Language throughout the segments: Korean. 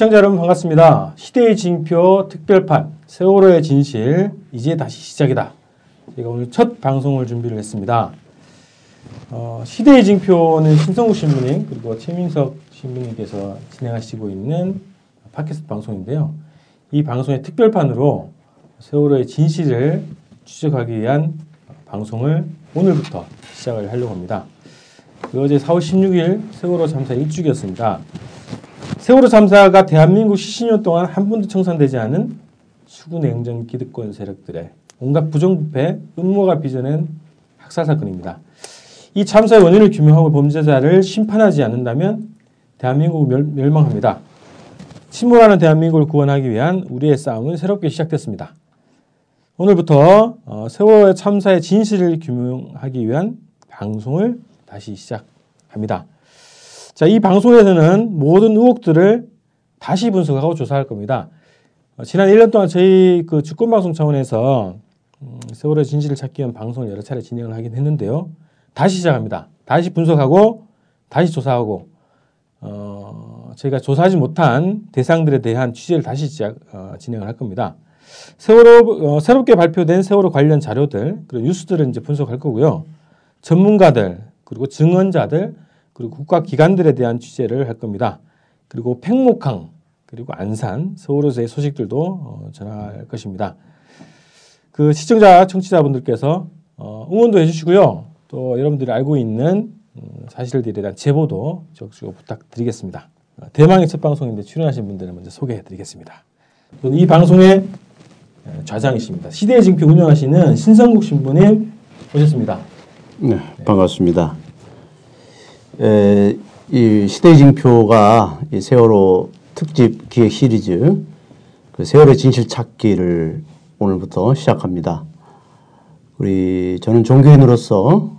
시청자 여러분 반갑습니다. 시대의 징표 특별판 세월호의 진실 이제 다시 시작이다. 제가 오늘 첫 방송을 준비를 했습니다. 어, 시대의 징표는 신성국 신부님 그리고 최민석 신부님께서 진행하시고 있는 팟캐스트 방송인데요. 이 방송의 특별판으로 세월호의 진실을 추적하기 위한 방송을 오늘부터 시작을 하려고 합니다. 그 어제 4월 16일 세월호 참사 일주기였습니다. 세월호 참사가 대한민국 70년 동안 한 번도 청산되지 않은 수군 행정 기득권 세력들의 온갖 부정부패, 음모가 빚어낸 학살 사건입니다. 이 참사의 원인을 규명하고 범죄자를 심판하지 않는다면 대한민국은 멸, 망합니다 침몰하는 대한민국을 구원하기 위한 우리의 싸움은 새롭게 시작됐습니다. 오늘부터 어, 세월호 참사의 진실을 규명하기 위한 방송을 다시 시작합니다. 자, 이 방송에서는 모든 의혹들을 다시 분석하고 조사할 겁니다. 어, 지난 1년 동안 저희 그 주권방송 차원에서 음, 세월의 진실을 찾기 위한 방송을 여러 차례 진행을 하긴 했는데요. 다시 시작합니다. 다시 분석하고 다시 조사하고 어, 저희가 조사하지 못한 대상들에 대한 취재를 다시 시작, 어, 진행을 할 겁니다. 세월호 어, 새롭게 발표된 세월호 관련 자료들 그리고 뉴스들을 이제 분석할 거고요. 전문가들 그리고 증언자들 그리고 국가 기관들에 대한 취재를 할 겁니다. 그리고 팽목항 그리고 안산 서울호의 소식들도 어, 전할 것입니다. 그 시청자 청취자분들께서 어, 응원도 해주시고요. 또 여러분들이 알고 있는 음, 사실들에 대한 제보도 적극 부탁드리겠습니다. 어, 대망의 첫 방송인데 출연하신 분들을 먼저 소개해드리겠습니다. 이 방송의 좌장이십니다. 시대의 징표 운영하시는 신성국 신부님 오셨습니다. 네, 반갑습니다. 에, 이 시대 징표가 이 세월호 특집 기획 시리즈 그 세월의 진실 찾기를 오늘부터 시작합니다. 우리 저는 종교인으로서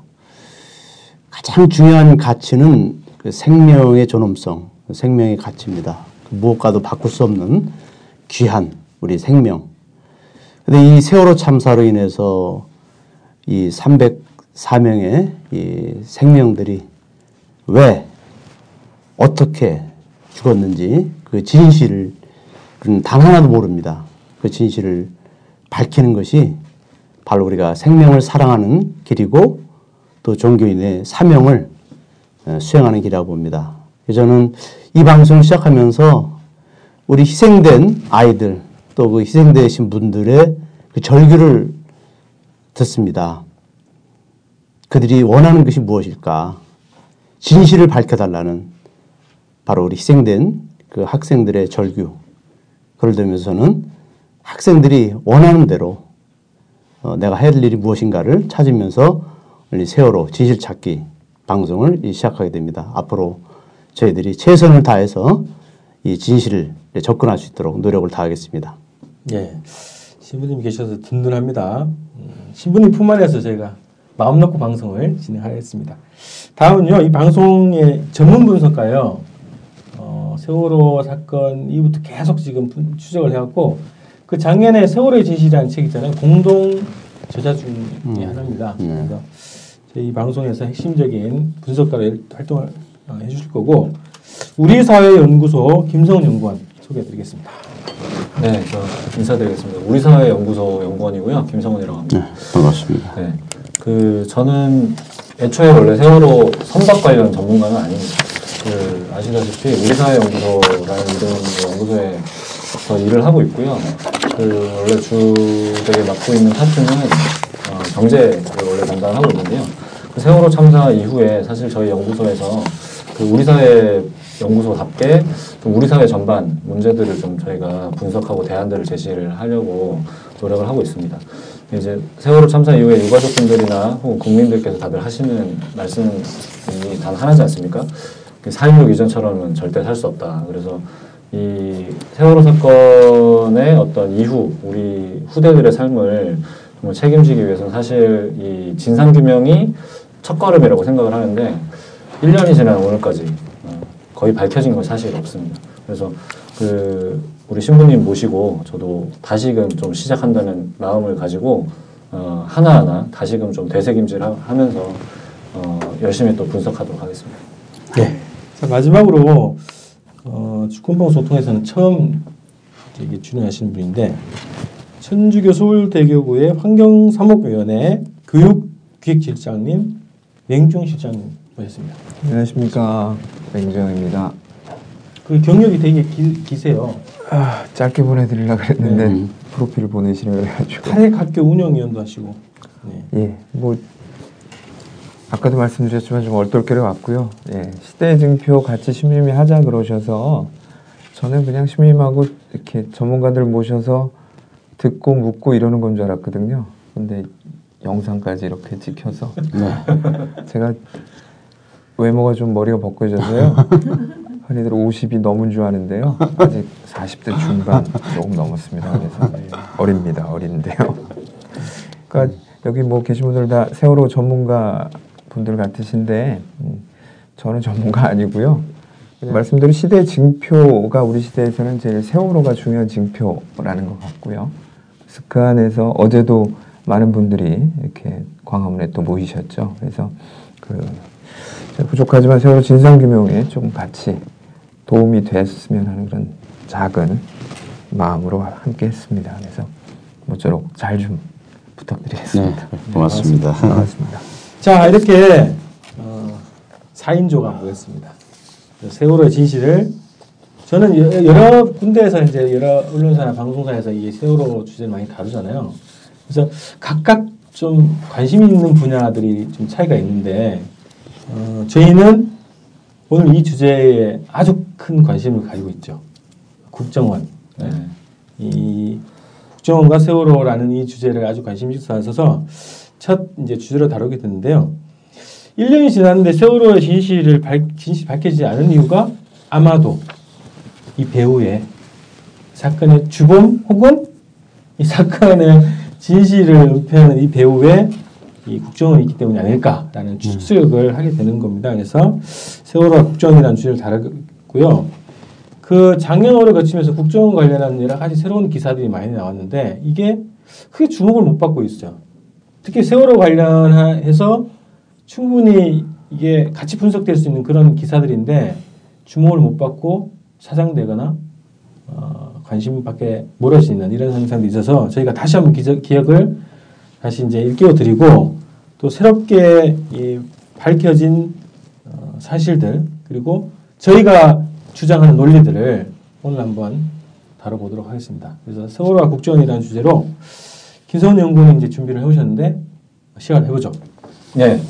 가장 중요한 가치는 그 생명의 존엄성, 생명의 가치입니다. 그 무엇과도 바꿀 수 없는 귀한 우리 생명. 근데 이 세월호 참사로 인해서 이 304명의 이 생명들이 왜 어떻게 죽었는지 그 진실을 단 하나도 모릅니다. 그 진실을 밝히는 것이 바로 우리가 생명을 사랑하는 길이고 또 종교인의 사명을 어, 수행하는 길이라고 봅니다. 저는 이 방송을 시작하면서 우리 희생된 아이들 또 그 희생되신 분들의 그 절규를 듣습니다. 그들이 원하는 것이 무엇일까? 진실을 밝혀달라는 바로 우리 희생된 그 학생들의 절규. 그걸 들으면서는 학생들이 원하는 대로 어, 내가 해야 될 일이 무엇인가를 찾으면서 세월호 진실 찾기 방송을 시작하게 됩니다. 앞으로 저희들이 최선을 다해서 이 진실을 접근할 수 있도록 노력을 다하겠습니다. 예. 신부님 계셔서 든든합니다. 음, 신부님 품 안에서 저희가 마음 놓고 방송을 진행하겠습니다. 다음은요, 이 방송의 전문 분석가요. 어, 세월호 사건 이후부터 계속 지금 추적을 해왔고, 그 작년에 세월호의 진실이라는 책 있잖아요. 공동 저자 중에 음. 하나입니다. 네. 그래서 저희 방송에서 핵심적인 분석가로 활동을 어, 해주실 거고, 우리 사회 연구소 김성은 연구원 소개해드리겠습니다. 네, 저 인사드리겠습니다. 우리 사회 연구소 연구원이고요. 김성원이라고 합니다. 네, 반갑습니다. 네, 그 저는 애초에 원래 세월호 선박 관련 전문가는 아닙니다. 그 아시다시피 우리사회연구소라는 이름 연구소에 서 일을 하고 있고요. 그 원래 주되게 맡고 있는 파트는 어, 경제를 원래 담당하고 있는데요. 그 세월호 참사 이후에 사실 저희 연구소에서 그 우리 사회 연구소답게 우리 사회 전반 문제들을 좀 저희가 분석하고 대안들을 제시를 하려고 노력을 하고 있습니다. 이제 세월호 참사 이후에 유가족분들이나 혹은 국민들께서 다들 하시는 말씀이 단 하나지 않습니까? 4.16그 이전처럼은 절대 살 수 없다. 그래서 이 세월호 사건의 어떤 이후 우리 후대들의 삶을 정말 책임지기 위해서는 사실 이 진상규명이 첫걸음이라고 생각을 하는데 1년이 지난 오늘까지 거의 밝혀진 건 사실 없습니다. 그래서 그 우리 신부님 모시고 저도 다시금 좀 시작한다는 마음을 가지고 어, 하나하나 다시금 좀 되새김질 하면서 어, 열심히 또 분석하도록 하겠습니다. 네. 자, 마지막으로 어, 축구방 소통에서는 처음 이게 출연하시는 분인데 천주교 서울대교구의 환경사목위원회 교육기획실장님 맹종 실장님 모셨습니다. 안녕하십니까 맹정입니다. 그 경력이 되게 기, 기세요. 아, 짧게 보내드리려 그랬는데 네. 프로필 보내시려 그래가지고 사회학교 운영위원도 하시고 네. 예, 뭐 아까도 말씀드렸지만 좀 얼떨결에 왔고요. 예, 시대 증표 같이 심의미 하자 그러셔서 저는 그냥 심의하고 이렇게 전문가들 모셔서 듣고 묻고 이러는 건 줄 알았거든요. 근데 영상까지 이렇게 찍혀서 제가 외모가 좀 머리가 벗겨져서요. 흔히들 50이 넘은 줄 아는데요. 아직 40대 중반 조금 넘었습니다. 그래서 어립니다. 어린데요. 그러니까 여기 뭐 계신 분들 다 세월호 전문가 분들 같으신데 음, 저는 전문가 아니고요. 말씀드린 시대 징표가 우리 시대에서는 제일 세월호가 중요한 징표라는 것 같고요. 그래서 그 어제도 많은 분들이 이렇게 광화문에 또 모이셨죠. 그래서 그 부족하지만 세월호 진상규명에 좀 같이 도움이 됐으면 하는 그런 작은 마음으로 함께 했습니다. 그래서 모쪼록 잘좀 네, 부탁드리겠습니다. 고맙습니다. 반갑습니다. 자 이렇게 어, 4인조가 모였습니다. 세월호의 진실을 저는 여- 여러 군데에서 이제 여러 언론사나 방송사에서 이 세월호 주제를 많이 다루잖아요. 그래서 각각 좀 관심 있는 분야들이 좀 차이가 있는데 어, 저희는 오늘 이 주제에 아주 큰 관심을 가지고 있죠. 국정원. 네. 이 국정원과 세월호라는 이 주제를 아주 관심 있어 하셔서 첫 이제 주제로 다루게 됐는데요. 1년이 지났는데 세월호의 진실을 밝, 진실 밝혀지지 않은 이유가 아마도 이 배우의 사건의 주범 혹은 이 사건의 진실을 은폐하는 이 배우의 이 국정원이 있기 때문이 아닐까라는 추측을 하게 되는 겁니다. 그래서 세월호와 국정원이라는 주제를 다루고요. 그 작년호를 거치면서 국정원 관련한 여러 가지 새로운 기사들이 많이 나왔는데 이게 크게 주목을 못 받고 있어요. 특히 세월호 관련해서 충분히 이게 같이 분석될 수 있는 그런 기사들인데 주목을 못 받고 사장되거나 어, 관심 밖에 멀어지는 이런 현상도 있어서 저희가 다시 한번 기저, 기억을 다시 이제 일깨워 드리고 또 새롭게 이 밝혀진 어, 사실들 그리고 저희가 주장하는 논리들을 오늘 한번 다뤄보도록 하겠습니다. 그래서 세월호와 국정원이라는 주제로 김성훈 연구원이 이제 준비를 해오셨는데 시간 해보죠. 네.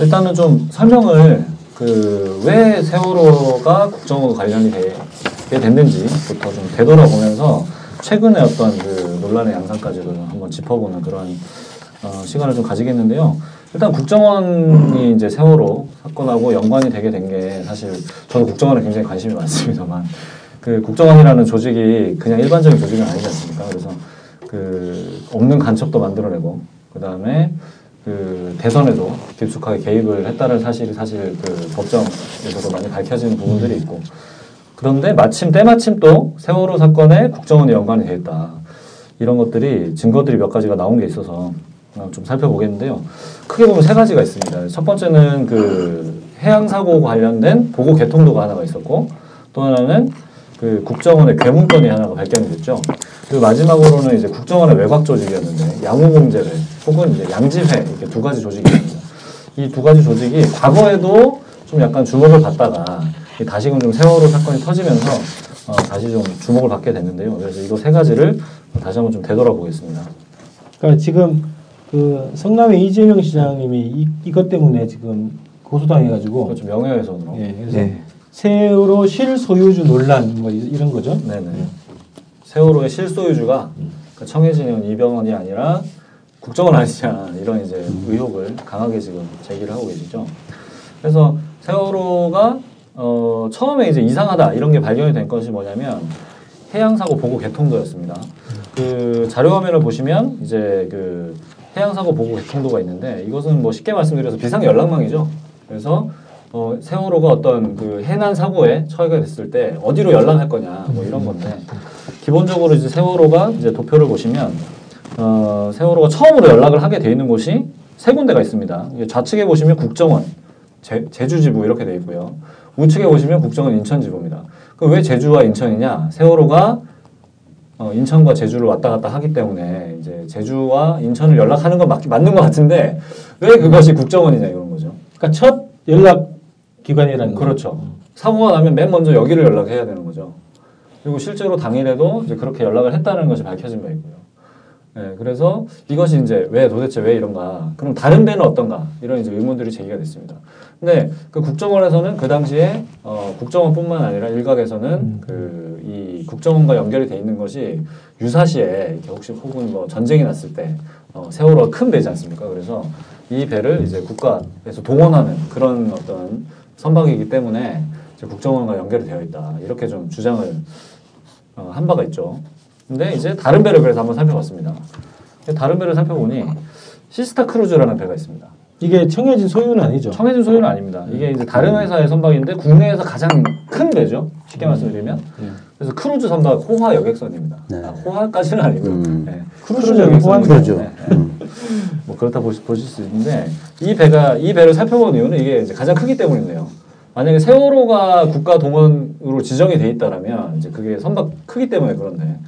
일단은 좀 설명을 그 왜 세월호가 국정원 관련이 되게 됐는지부터 좀 되돌아보면서 최근에 어떤 그 논란의 양상까지도 한번 짚어보는 그런 어, 시간을 좀 가지겠는데요. 일단 국정원이 이제 세월호 사건하고 연관이 되게 된 게 사실 저도 국정원에 굉장히 관심이 많습니다만 그 국정원이라는 조직이 그냥 일반적인 조직은 아니지 않습니까? 그래서 그 없는 간첩도 만들어내고 그 다음에 그 대선에도 깊숙하게 개입을 했다는 사실이 사실 그 법정에서도 많이 밝혀진 부분들이 있고 그런데 마침 때마침 또 세월호 사건에 국정원이 연관이 돼 있다 이런 것들이 증거들이 몇 가지가 나온 게 있어서 어, 좀 살펴보겠는데요. 크게 보면 세 가지가 있습니다. 첫 번째는 그 해양 사고 관련된 보고 개통도가 하나가 있었고 또 하나는 그 국정원의 괴문 건이 하나가 발견이 됐죠. 그리고 마지막으로는 이제 국정원의 외곽 조직이었는데 양호공제를 혹은 이제 양지회 이렇게 두 가지 조직이 있습니다. 이 두 가지 조직이 과거에도 좀 약간 주목을 받다가 이 다시금 좀 세월호 사건이 터지면서 어, 다시 좀 주목을 받게 됐는데요. 그래서 이거 세 가지를 다시 한번 좀 되돌아보겠습니다. 그러니까 지금 그 성남의 이재명 시장님이 이, 이것 때문에 지금 고소당해가지고 그렇죠. 명예훼손으로. 예, 그래서 네. 세월호 실소유주 논란 뭐 이- 이런 거죠. 네네. 세월호의 실소유주가 그러니까 청해진원 이병헌이 아니라 국정원 아니냐 이런 이제 의혹을 강하게 지금 제기를 하고 계시죠. 그래서 세월호가 어, 처음에 이제 이상하다 이런 게 발견이 된 것이 뭐냐면 해양사고 보고 개통도였습니다. 그 자료 화면을 보시면 이제 그 해양사고 보고 개통도가 있는데 이것은 뭐 쉽게 말씀드려서 비상 연락망이죠. 그래서 어, 세월호가 어떤 그 해난 사고에 처해가 됐을 때 어디로 연락할 거냐 뭐 이런 건데 기본적으로 이제 세월호가 이제 도표를 보시면 어, 세월호가 처음으로 연락을 하게 돼 있는 곳이 세 군데가 있습니다. 좌측에 보시면 국정원, 제, 제주지부 이렇게 돼 있고요. 우측에 보시면 국정원 인천지부입니다. 그 왜 제주와 인천이냐? 세월호가 어, 인천과 제주를 왔다 갔다 하기 때문에 이제 제주와 인천을 연락하는 건 맞, 맞는 것 같은데 왜 그것이 국정원이냐 이런 거죠. 그러니까 첫 연락 기관이라는 거. 그렇죠. 사고가 나면 맨 먼저 여기를 연락해야 되는 거죠. 그리고 실제로 당일에도 이제 그렇게 연락을 했다는 것이 밝혀진 바 있고요. 네, 그래서 이것이 이제 왜 도대체 왜 이런가? 그럼 다른 배는 어떤가? 이런 이제 의문들이 제기가 됐습니다. 근데 그 국정원에서는 그 당시에 어, 국정원뿐만 아니라 일각에서는 그이 국정원과 연결이 돼 있는 것이 유사시에 혹시 혹은 뭐 전쟁이 났을 때 어, 세월호가 큰 배지 않습니까? 그래서 이 배를 이제 국가에서 동원하는 그런 어떤 선박이기 때문에 국정원과 연결이 되어 있다 이렇게 좀 주장을 어, 한 바가 있죠. 근데 이제 다른 배를 그래서 한번 살펴봤습니다. 다른 배를 살펴보니 시스타 크루즈라는 배가 있습니다. 이게 청해진 소유는 아니죠. 청해진 소유는 아닙니다. 이게 이제 다른 회사의 선박인데 국내에서 가장 큰 배죠. 쉽게 말씀드리면. 그래서 크루즈 선박 호화 여객선입니다. 네. 아, 호화까지는 아니고요. 음. 네. 크루즈는 여객선입니다. 호화는 크루즈. 네, 네. 뭐 그렇다 보시, 보실 수 있는데 이 배가 이 배를 살펴본 이유는 이게 이제 가장 크기 때문인데요. 만약에 세월호가 국가 동원으로 지정이 돼 있다라면 이제 그게 선박 크기 때문에 그런데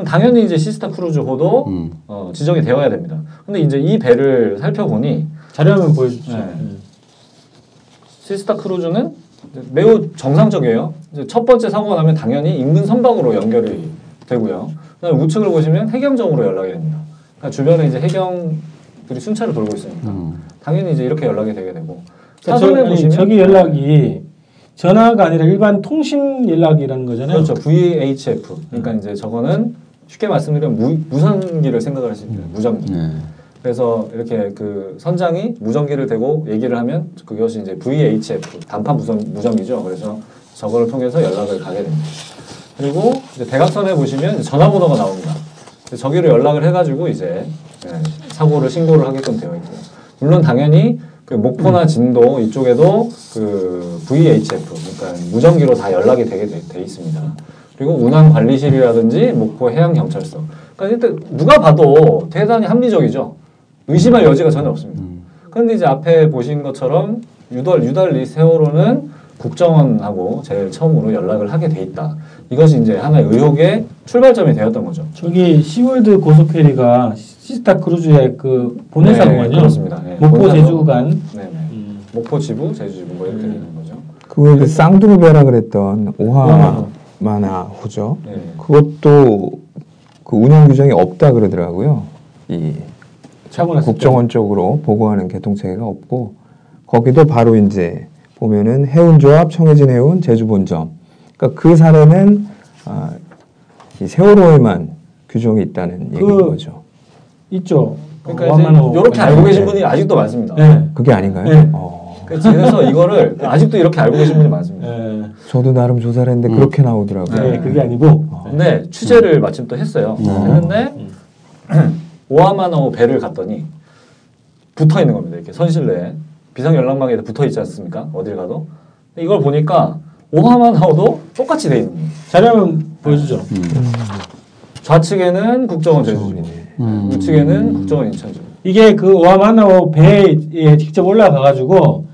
그럼 당연히 이제 시스타 크루즈 호도 음. 어, 지정이 되어야 됩니다. 근데 이제 이 배를 살펴보니 자료 한번 보여주죠. 네. 시스타 크루즈는 매우 정상적이에요. 이제 첫 번째 사고가 나면 당연히 인근 선박으로 연결이 되고요. 그다음에 우측을 보시면 해경정으로 연락이 됩니다. 그러니까 주변에 이제 해경들이 순찰을 돌고 있으니까 음. 당연히 이제 이렇게 연락이 되게 되고 아니, 보시면 저기 연락이 전화가 아니라 일반 통신 연락이라는 거잖아요. 그렇죠 VHF 그러니까 이제 저거는 쉽게 말씀드리면 무, 무선기를 생각할 수 있는 무전기. 네. 그래서 이렇게 그 선장이 무전기를 대고 얘기를 하면 그것이 이제 VHF 단파 무선 무전기죠. 그래서 저거를 통해서 연락을 가게 됩니다. 그리고 이제 대각선에 보시면 전화번호가 나옵니다. 저기로 연락을 해가지고 이제 예, 사고를 신고를 하게끔 되어 있고요. 물론 당연히 그 목포나 진도 이쪽에도 그 VHF 그러니까 무전기로 다 연락이 되게 돼, 돼 있습니다. 그리고 운항 관리실이라든지 목포 해양 경찰서. 그러니까 일단 누가 봐도 대단히 합리적이죠. 의심할 여지가 전혀 없습니다. 그런데 이제 앞에 보신 것처럼 유달 유달리 세월호는 국정원하고 제일 처음으로 연락을 하게 돼 있다. 이것이 이제 하나의 의혹의 출발점이 되었던 거죠. 저기 시월드 고속 페리가 시스타 크루즈의 그 본회사구만요. 네, 그렇습니다. 네, 목포 본사도- 제주 간. 네네. 음. 목포 지부, 제주 지부 뭐 이렇게 되는 거죠. 그왜 그 쌍둥이 배라 그랬던 오하 마나호죠. 네. 그것도 그 운영 규정이 없다 그러더라고요. 이 국정원 쪽으로 보고하는 개통체계가 없고 거기도 바로 이제 보면은 해운조합, 청해진 해운, 제주본점. 그러니까 그 사례는 아, 이 세월호에만 규정이 있다는 얘기인 그- 거죠. 때 있죠. 그러니까 이렇게 알고 계신 네. 분이 아직도 많습니다. 네. 그게 아닌가요? 네. 어, 그래서 이거를 아직도 이렇게 알고 계신 분이 많습니다. 네. 저도 나름 조사를 했는데 음. 그렇게 나오더라고요. 네, 그게 아니고. 근데 취재를 마침 또 했어요. 음. 했는데 오하마나호 배를 갔더니 붙어 있는 겁니다. 이렇게 선실내에 비상 연락망에 붙어 있지 않습니까? 어딜 가도 이걸 보니까 오하마나호도 똑같이 돼 있는 거예요. 자료 한번 보여주죠. 좌측에는 국정원 국정원이네. 음. 우측에는 국정원 인천지부. 이게 그 오하마나오 배에 직접 올라가가지고 아.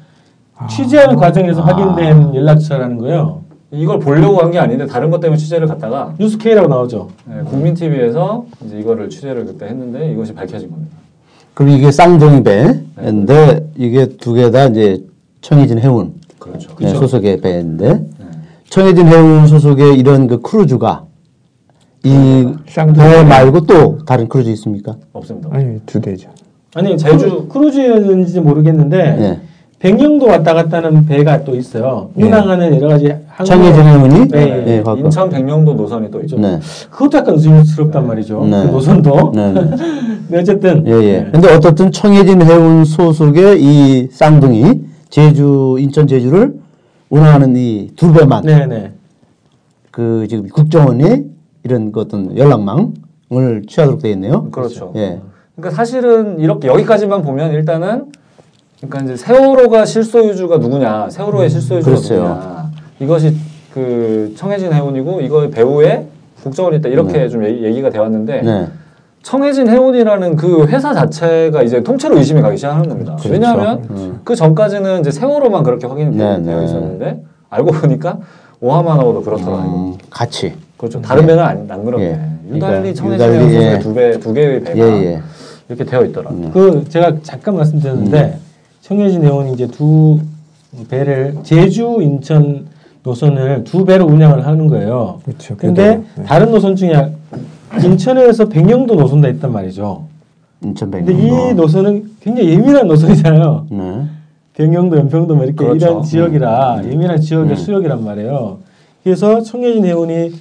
취재하는 과정에서 확인된 연락처라는 거예요. 이걸 보려고 한 게 아닌데 다른 것 때문에 취재를 갔다가 뉴스 K라고 나오죠. 네, 국민 TV에서 이제 이거를 취재를 그때 했는데 이것이 밝혀진 겁니다. 그리고 이게 쌍둥이 배인데 이게 두 개 다 이제 청해진 해운 그렇죠. 네, 그죠. 소속의 배인데 네. 청해진 해운 소속의 이런 그 크루즈가 이 쌍둥이 배 말고 또 다른 크루즈 있습니까? 없습니다. 아니 두 대죠. 아니 제주- 제주 크루즈였는지 모르겠는데 네. 백령도 왔다 갔다 하는 배가 또 있어요. 네. 운항하는 여러 가지 항공 청해진 해운이 네. 네, 갖고. 인천 백령도 노선이 또 있죠. 네. 그것도 약간 의심스럽단 말이죠. 네. 그 노선도. 네. 네. 근데 어쨌든 예, 예. 근데 어떻든 청해진 해운 소속의 이 쌍둥이 제주 인천 제주를 운항하는 이 두 배만 네네. 그 지금 국정원이 이런 그 어떤 연락망을 취하도록 되어 있네요. 그렇죠. 예. 그러니까 사실은 이렇게 여기까지만 보면 일단은 그러니까 이제 세월호가 실소유주가 누구냐, 세월호의 실소유주가 글쎄요. 누구냐, 이것이 그 청해진 해운이고 이거 배후에 국정원이 있다 이렇게 좀 얘기, 얘기가 되었는데 네. 청해진 해운이라는 그 회사 자체가 이제 통째로 의심이 가기 시작하는 겁니다. 그렇죠. 왜냐하면 음. 그 전까지는 이제 세월호만 그렇게 확인이 네, 되어 네. 있었는데 알고 보니까 오하마나오도 그렇더라고요. 음, 같이. 그렇죠. 다른 배는 안, 안 그렇네. 예. 유달리 그러니까 청해진 해운소에 예. 두 배, 두 개의 배가 예, 예. 이렇게 되어 있더라. 음. 그 제가 잠깐 말씀드렸는데 청해진 해운이 이제 두 배를 제주 인천 노선을 두 배로 운영을 하는 거예요. 그렇죠. 근데. 네. 다른 노선 중에 인천에서 백령도 노선도 있단 말이죠. 인천 근데 백령도. 이 노선은 굉장히 예민한 노선이잖아요. 네. 백령도, 연평도 뭐 이렇게 그렇죠. 이런 지역이라 예민한 지역의 음. 수역이란 말이에요. 그래서 청해진 해운이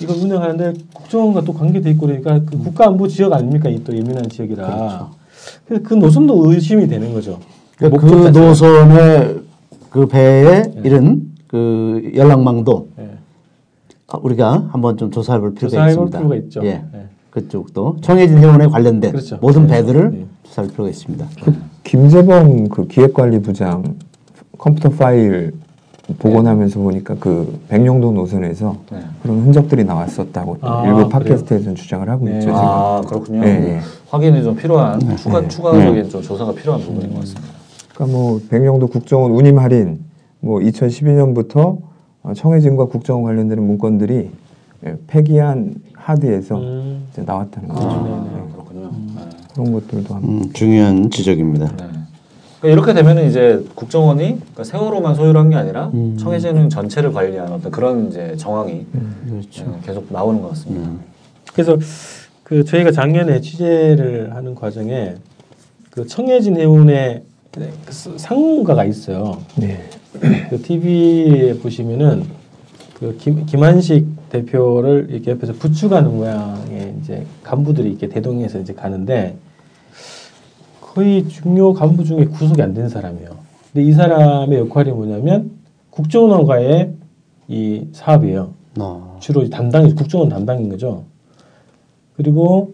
이걸 운영하는데 국정원과 또 관계돼 있고 그러니까 그 국가안보 지역 아닙니까? 이 또 예민한 지역이라. 그렇죠. 그래서 그 노선도 의심이 되는 거죠. 그러니까 그. 노선의 그 배에 이런 그 연락망도 예. 아, 우리가 한번 좀 조사해 볼 필요가 조사해 볼 있습니다. 필요가 있죠. 예. 예. 그쪽도 청해진 해운에 관련된 그렇죠. 모든 네. 배들을 네. 조사할 필요가 있습니다. 김재범 그 기획관리부장 컴퓨터 파일 복원하면서 보니까 그 백령도 노선에서 네. 그런 흔적들이 나왔었다고 또 아, 일부 그래요? 팟캐스트에서는 주장을 하고 네. 있죠. 지금. 아 그렇군요. 예, 예. 확인이 좀 필요한 추가 네. 추가적인 좀 조사가 필요한 부분인 것 같습니다. 그러니까 뭐 백령도 국정원 운임 할인 뭐 2012년부터 어, 청해진과 국정원 관련되는 문건들이 예, 폐기한 하드에서 음. 이제 나왔다는 아, 거죠. 네, 그렇군요. 네. 그런 것들도 한번 음, 중요한 지적입니다. 네. 그러니까 이렇게 되면은 이제 국정원이 그러니까 세월호만 소유를 한게 아니라 음. 청해진 전체를 관리하는 어떤 그런 이제 정황이 그렇죠. 네, 계속 나오는 것 같습니다. 음. 그래서 그 저희가 작년에 취재를 하는 과정에 그 청해진 해운에 그 상무가가 있어요. 네. 그 TV에 보시면은 그 김, 김한식 대표를 이렇게 옆에서 부축하는 모양의 이제 간부들이 이렇게 대동해서 이제 가는데 거의 중요 간부 중에 구속이 안 된 사람이에요. 근데 이 사람의 역할이 뭐냐면 국정원과의 이 사업이에요. 어. 주로 담당이 국정원 담당인 거죠. 그리고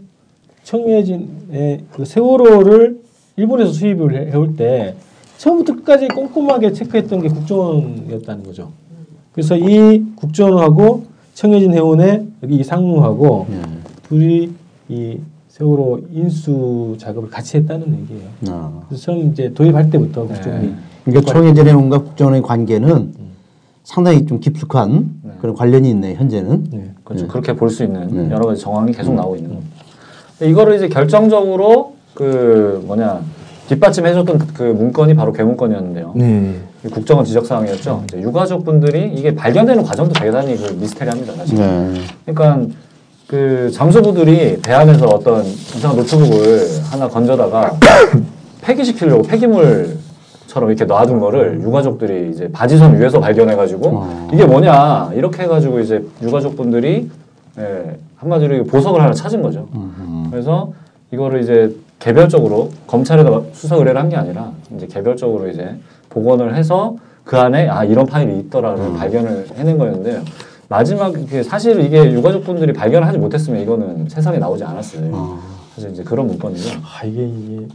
청해진의 그 세월호를 일본에서 수입을 해- 해올 때 처음부터 끝까지 꼼꼼하게 체크했던 게 국정원이었다는 거죠. 그래서 이 국정원하고 청해진 해운의 여기 이 상무하고 예. 둘이 이 세월호 인수 작업을 같이 했다는 얘기예요. 어. 그래서 처음 이제 도입할 때부터 국정원이 네. 그러니까 청해진 해운과 국정원의 관계는 상당히 좀 깊숙한 네. 그런 관련이 있네요. 현재는. 네. 그렇죠. 그렇게 볼 수 있는 네. 여러 가지 정황이 계속 나오고 있는. 근데 이거를 이제 결정적으로 그 뭐냐 뒷받침해줬던 그- 그 문건이 바로 괴문건이었는데요. 네. 이 국정원 지적 사항이었죠. 이제 유가족분들이 이게 발견되는 과정도 대단히 그 미스테리합니다. 사실. 네. 그러니까 그 잠수부들이 배 안에서 어떤 이상한 노트북을 하나 건져다가 폐기시키려고 폐기물처럼 이렇게 놔둔 거를 유가족들이 이제 바지선 위에서 발견해가지고 어. 이게 뭐냐 이렇게 해가지고 이제 유가족분들이 예, 한마디로 보석을 하나 찾은 거죠. 음. 그래서 이거를 이제 개별적으로 검찰에다 수사 의뢰를 한 게 아니라 이제 개별적으로 이제 복원을 해서 그 안에 아 이런 파일이 있더라를 발견을 해낸 거였는데 마지막 그 사실 이게 유가족 분들이 발견을 하지 못했으면 이거는 세상에 나오지 않았어요. 어. 사실 이제 그런 문건이죠. 아 이게 이게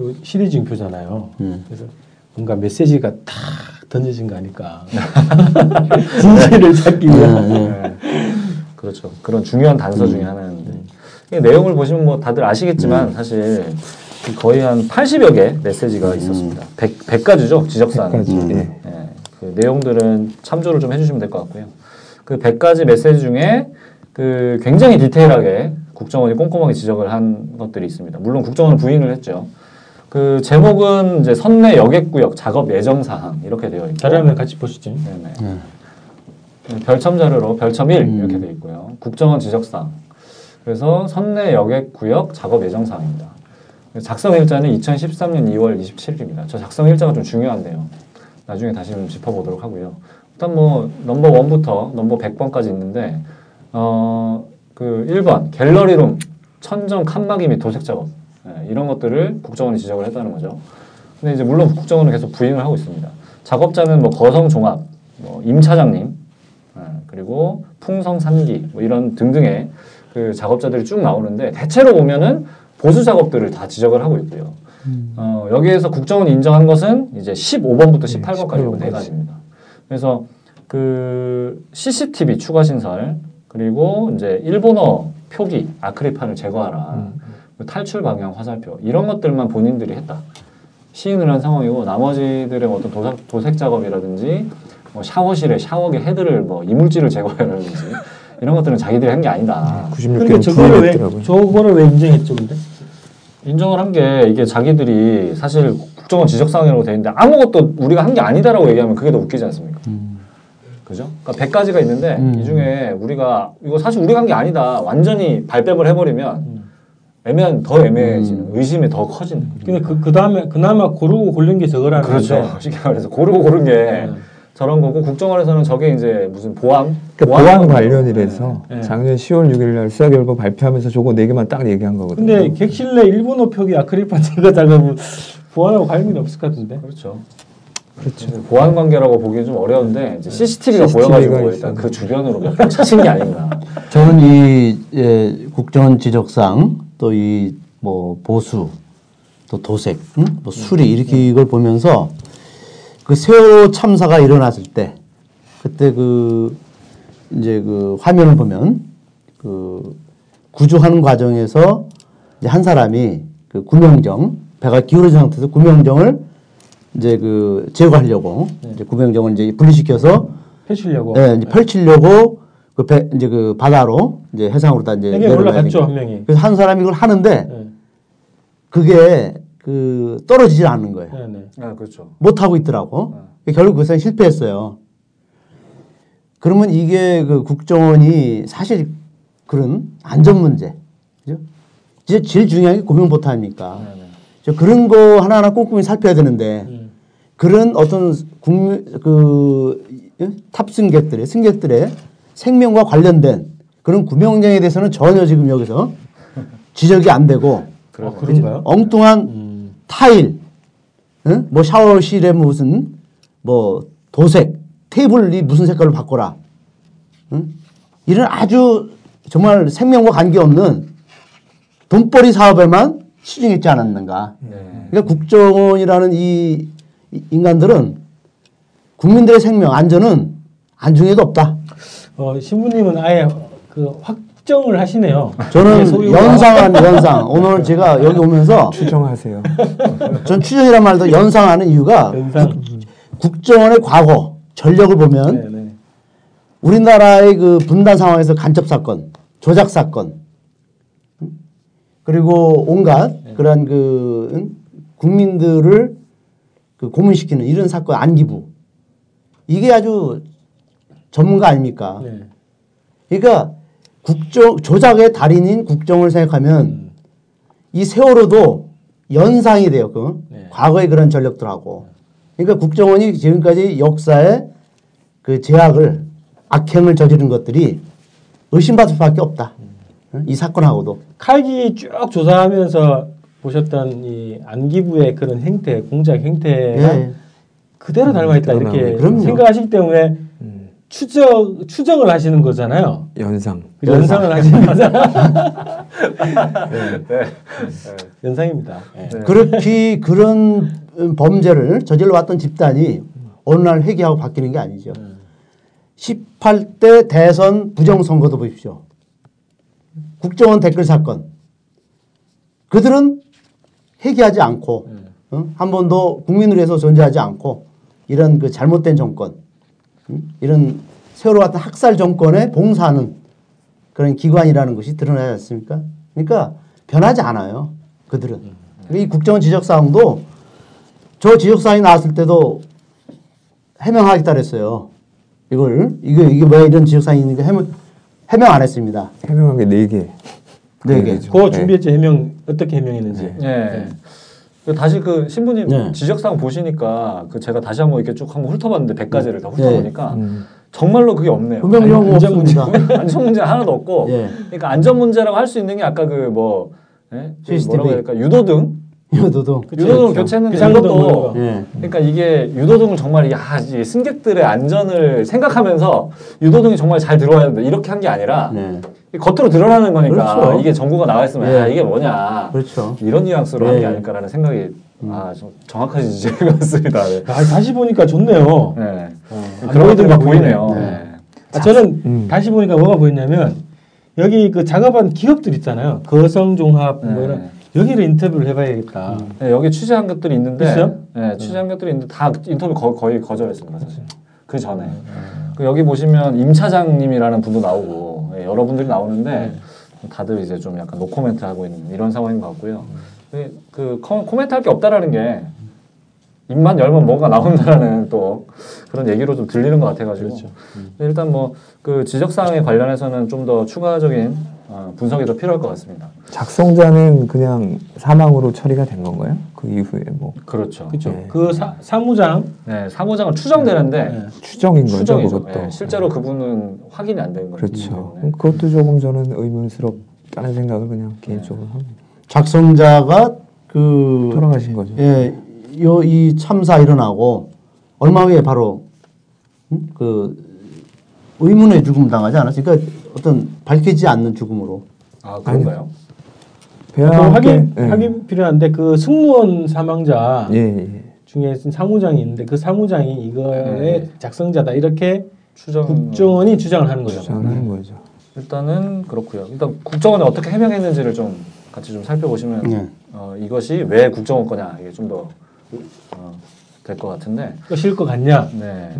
요 시대 징표잖아요. 음. 그래서 뭔가 메시지가 탁 던져진 거 아닐까. 진실을 찾기 위한. 네, 네. 네. 그렇죠. 그런 중요한 단서 중에 하나인데 이 내용을 보시면 뭐 다들 아시겠지만 사실 거의 한 80여 개 메시지가 있었습니다. 100, 100가지죠 지적사항. 100 가지. 음. 예. 예, 그 내용들은 참조를 좀 해주시면 될 것 같고요. 그 100가지 메시지 중에 그 굉장히 디테일하게 국정원이 꼼꼼하게 지적을 한 것들이 있습니다. 물론 국정원은 부인을 했죠. 그 제목은 이제 선내 여객구역 작업 예정 사항 이렇게 되어 있고 자료화면 같이 보시죠. 네네. 네. 별첨 자료로 별첨 1 음. 이렇게 되어 있고요. 국정원 지적사항. 그래서 선내 여객 구역 작업 예정 사항입니다. 작성 일자는 2013년 2월 27일입니다. 저 작성 일자가 좀 중요한데요. 나중에 다시 좀 짚어보도록 하고요. 일단 뭐 넘버 원부터 넘버 100번까지 있는데 어, 그 1번 갤러리룸 천정 칸막이 및 도색 작업 예, 이런 것들을 국정원이 지적을 했다는 거죠. 근데 이제 물론 국정원은 계속 부인을 하고 있습니다. 작업자는 뭐 거성 종합, 뭐 임 차장님, 예, 그리고 풍성 삼기 뭐 이런 등등의 그 작업자들이 쭉 나오는데 대체로 보면은 보수 작업들을 다 지적을 하고 있고요. 어, 여기에서 국정원이 인정한 것은 이제 15번부터 18번까지 네 18번까지. 가지입니다. 그래서 그 CCTV 추가 신설 그리고 이제 일본어 표기 아크릴판을 제거하라 그 탈출 방향 화살표 이런 것들만 본인들이 했다 시인을 한 상황이고 나머지들의 어떤 도색, 도색 작업이라든지 뭐 샤워실에 샤워기 헤드를 뭐 이물질을 제거해라든지 이런 것들은 자기들이 한 게 아니다. 96개는 근데 저거를 왜. 저거를 왜 인정했죠, 근데? 인정을 한 게 이게 자기들이 사실 국정원 지적사항이라고 돼 있는데 아무것도 우리가 한 게 아니다라고 얘기하면 그게 더 웃기지 않습니까? 그죠? 그러니까 100가지가 있는데 음. 이 중에 우리가 이거 사실 우리가 한 게 아니다. 완전히 발뺌을 해버리면 애매한 더 애매해지는 의심이 더 커지는. 근데 그, 그 다음에, 그나마 고르고 고른 게 저거라는 그렇죠. 쉽게 말해서 고르고 고른 게 네. 저런 거고 국정원에서는 저게 이제 무슨 보안 그러니까 보안 관련이라서 네. 작년 10월 6일 날 수사 결과 발표하면서 저거 네 개만 딱 얘기한 거거든요. 근데 객실 내 일본어 표기 아크릴판 제거 작업은 보안하고 관련이 없을 것 같은데. 그렇죠. 그렇죠. 보안 관계라고 보기엔 좀 어려운데 이제 CCTV가 CCTV 가 보여가지고 있어요. 일단 그 주변으로 몇번 차신 게 아닌가. 저는 이 예, 국정원 지적상 또 이 뭐 보수 또 도색, 응? 뭐 수리 이렇게 이걸 보면서 그 세월호 참사가 일어났을 때 그때 그 이제 그 화면을 보면 그 구조하는 과정에서 이제 한 사람이 그 구명정 배가 기울어진 상태에서 구명정을 이제 그 제거하려고 이제 구명정을 이제 분리시켜서 펼치려고. 네, 이제 펼치려고 그 배, 이제 그 바다로 이제 해상으로 다 이제 되니까. 한 명이. 그래서 한 사람이 이걸 하는데 네. 그게 그 떨어지질 않는 거예요. 네, 네. 아 그렇죠. 못 하고 있더라고. 결국 그래서 실패했어요. 그러면 이게 그 국정원이 사실 그런 안전 문제, 그죠? 이제 제일 중요한 게 고명보타 아닙니까? 저 그런 거 하나하나 꼼꼼히 살펴야 되는데 음. 그런 어떤 국민 그 예? 탑승객들의 승객들의 생명과 관련된 그런 구명정에 대해서는 전혀 지금 여기서 지적이 안 되고 아, 그런가요? 엉뚱한 음. 타일, 응? 뭐 샤워실에 무슨 뭐 도색, 테이블이 무슨 색깔로 바꿔라. 응? 이런 아주 정말 생명과 관계없는 돈벌이 사업에만 치중했지 않았는가. 네. 그러니까 국정원이라는 이이 인간들은 국민들의 생명 안전은 안중에도 없다. 어, 신부님은 아예 그 확 정을 하시네요. 저는 소유가- 연상한 연상. 오늘 제가 여기 오면서 추정하세요. 전 추정이란 말도 연상하는 이유가 연상. 국 정원의 과거 전력을 보면 네, 네. 우리나라의 그 분단 상황에서 간첩 사건, 조작 사건, 음? 그리고 온갖 그러한 그 응? 국민들을 그 고문시키는 이런 사건 안기부 이게 아주 전문가 아닙니까? 네. 그러니까 국정 조작의 달인인 국정을 생각하면 이 세월호도 연상이 돼요. 그 네. 과거의 그런 전력들하고. 그러니까 국정원이 지금까지 역사에 그 제약을 악행을 저지른 것들이 의심받을 수밖에 없다. 응? 이 사건하고도. 칼기 쭉 조사하면서 보셨던 이 안기부의 그런 행태, 공작 행태가 예. 그대로 닮아 있다 그러나, 이렇게 그럼요. 생각하시기 때문에 음, 추적 추정을 하시는 거잖아요. 연상. 연상을 하시는 거잖아요. 네. 연상입니다. 예. 그렇게 그런 음, 범죄를 저질러 왔던 집단이 어느 날 회개하고 바뀌는 게 아니죠. 18대 대선 부정선거도 보십시오. 국정원 댓글 사건. 그들은 회개하지 않고 어? 한 번도 국민을 위해서 존재하지 않고 이런 그 잘못된 정권, 음? 이런 세월호 같은 학살 정권에 봉사하는 그런 기관이라는 것이 드러나지 않습니까? 그러니까 변하지 않아요. 그들은. 이 국정원 지적사항도 저 지적사항이 나왔을 때도 해명하겠다 그랬어요. 이걸, 이게, 이게 뭐야 이런 지적사항이 있는가 해명, 해명 안 했습니다. 해명한 게네 개. 네 개. 그거 준비했죠 해명 어떻게 해명했는지. 예. 그 다시 그 신부님 네. 지적사항 보시니까 그 제가 다시 한번 이렇게 쭉 한번 훑어봤는데 100가지를 다 훑어보니까 음. 정말로 그게 없네요. 구명정 안전 문제. 안전 문제 하나도 없고. 예. 그러니까 안전 문제라고 할 수 있는 게 아까 그뭐 예? 그. 뭐라고 해야 될까 유도등 이것도. 유도등 교체했는데 비상구동 이것도 뭐 이런 예. 그러니까 이게 유도등을 정말 야, 이 승객들의 안전을 생각하면서 유도등이 정말 잘 들어와야 된다 이렇게 한 게 아니라 네. 겉으로 드러나는 거니까 그렇죠. 이게 정보가 나와 있으면 예. 아 이게 뭐냐 그렇죠. 이런 뉘앙스로 한게 예. 아닐까라는 생각이 아, 좀 정확하신 지적인 것 같습니다. 네. 아, 다시 보니까 좋네요. 네. 어, 막안 보이네요. 네. 네. 아, 저는 음. 다시 보니까 뭐가 보이냐면 여기 그 작업한 기업들 있잖아요. 거성종합 뭐 네. 이런 여기를 인터뷰를 해봐야겠다. 네, 여기 취재한 것들이 있는데 있어요? 네, 취재한 것들이 있는데 다 인터뷰 거, 거의 거절했습니다. 사실. 그 전에. 그 여기 보시면 임 차장님이라는 분도 나오고 예, 여러분들이 나오는데 다들 이제 좀 약간 노코멘트 하고 있는 이런 상황인 것 같고요. 그, 그 커- 코멘트 할 게 없다라는 게 입만 열면 뭐가 나온다라는 또 그런 얘기로 좀 들리는 것 같아가지고 그렇죠. 근데 일단 뭐 그 지적 사항에 관련해서는 좀 더 추가적인 어, 분석이 더 필요할 것 같습니다. 작성자는 그냥 사망으로 처리가 된 건가요? 그 이후에 뭐 그렇죠. 그렇죠. 네. 그 사, 사무장 네, 사무장은 추정되는데 네. 추정인 거죠, 추정이죠. 그것도. 예, 실제로 그분은 확인이 안된 거죠. 그렇죠. 그것도 조금 저는 의문스럽다는 생각을 그냥 개인적으로 합니다. 작성자가 그 돌아가신 거죠. 예, 요 이 참사 일어나고 얼마 후에 바로 음? 그 의문의 죽음 당하지 않았어요? 그러니까 어떤 밝히지 않는 죽음으로. 아 그런가요? 그 배와 함께 확인 예. 확인 필요한데 그 승무원 사망자 예, 예. 중에 사무장이 있는데 그 사무장이 이거의 네. 작성자다 이렇게 추정 국정원이 주장을 하는 거죠. 주장을 하는 거죠. 일단은 그렇고요. 일단 국정원이 어떻게 해명했는지를 좀 같이 좀 살펴보시면 네. 어, 이것이 왜 국정원 거냐 이게 좀 더 어, 될 것 같은데 것일 것 같냐? 네.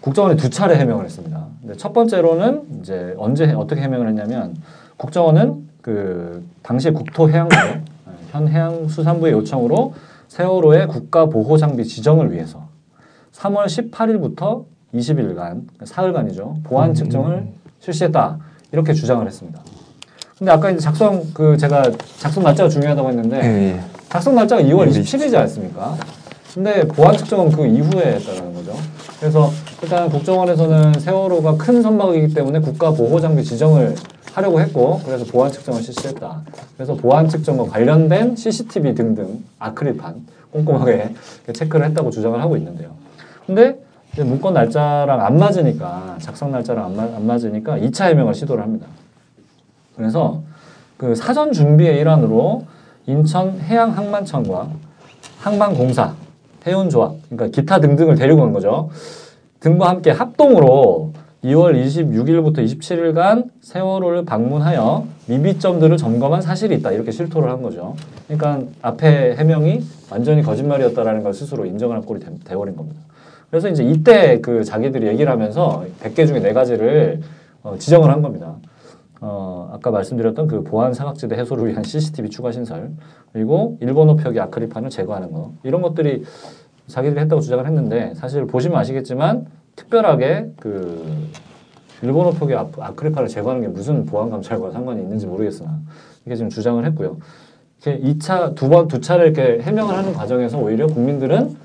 국정원이 두 차례 해명을 했습니다. 근데 첫 번째로는 이제 언제 어떻게 해명을 했냐면 국정원은 그 당시 국토해양부 네, 현 해양수산부의 요청으로 세월호의 국가 보호 장비 지정을 위해서 3월 18일부터 20일간 사흘간이죠 보안 측정을 실시했다 이렇게 주장을 했습니다. 근데 아까 이제 작성 그 제가 작성 날짜가 중요하다고 했는데 예, 예. 작성 날짜가 2월 네, 27일이지 않습니까? 근데 보안 측정은 그 이후에 했다는 거죠. 그래서 일단 국정원에서는 세월호가 큰 선박이기 때문에 국가 보호 장비 지정을 하려고 했고 그래서 보안 측정을 실시했다. 그래서 보안 측정과 관련된 CCTV 등등 아크릴판 꼼꼼하게 체크를 했다고 주장을 하고 있는데요. 근데 이제 문건 날짜랑 안 맞으니까 작성 날짜랑 안, 마- 안 맞으니까 2차 해명을 시도를 합니다. 그래서 그 사전 준비의 일환으로 인천 해양항만청과 항만공사, 해운조합, 그러니까 기타 등등을 데리고 간 거죠. 등과 함께 합동으로 2월 26일부터 27일간 세월호를 방문하여 미비점들을 점검한 사실이 있다. 이렇게 실토를 한 거죠. 그러니까 앞에 해명이 완전히 거짓말이었다라는 걸 스스로 인정할 꼴이 돼- 돼버린 겁니다. 그래서 이제 이때 그 자기들이 얘기를 하면서 100개 중에 4가지를 어, 지정을 한 겁니다. 어, 아까 말씀드렸던 그 보안 사각지대 해소를 위한 CCTV 추가 신설 그리고 일본어 표기 아크릴판을 제거하는 거 이런 것들이 자기들이 했다고 주장을 했는데 사실 보시면 아시겠지만 특별하게 그 일본어 표기 아- 아크릴판을 제거하는 게 무슨 보안 감찰과 상관이 있는지 모르겠으나 이게 지금 주장을 했고요. 이렇게 2차 두 번 두 차례 이렇게 해명을 하는 과정에서 오히려 국민들은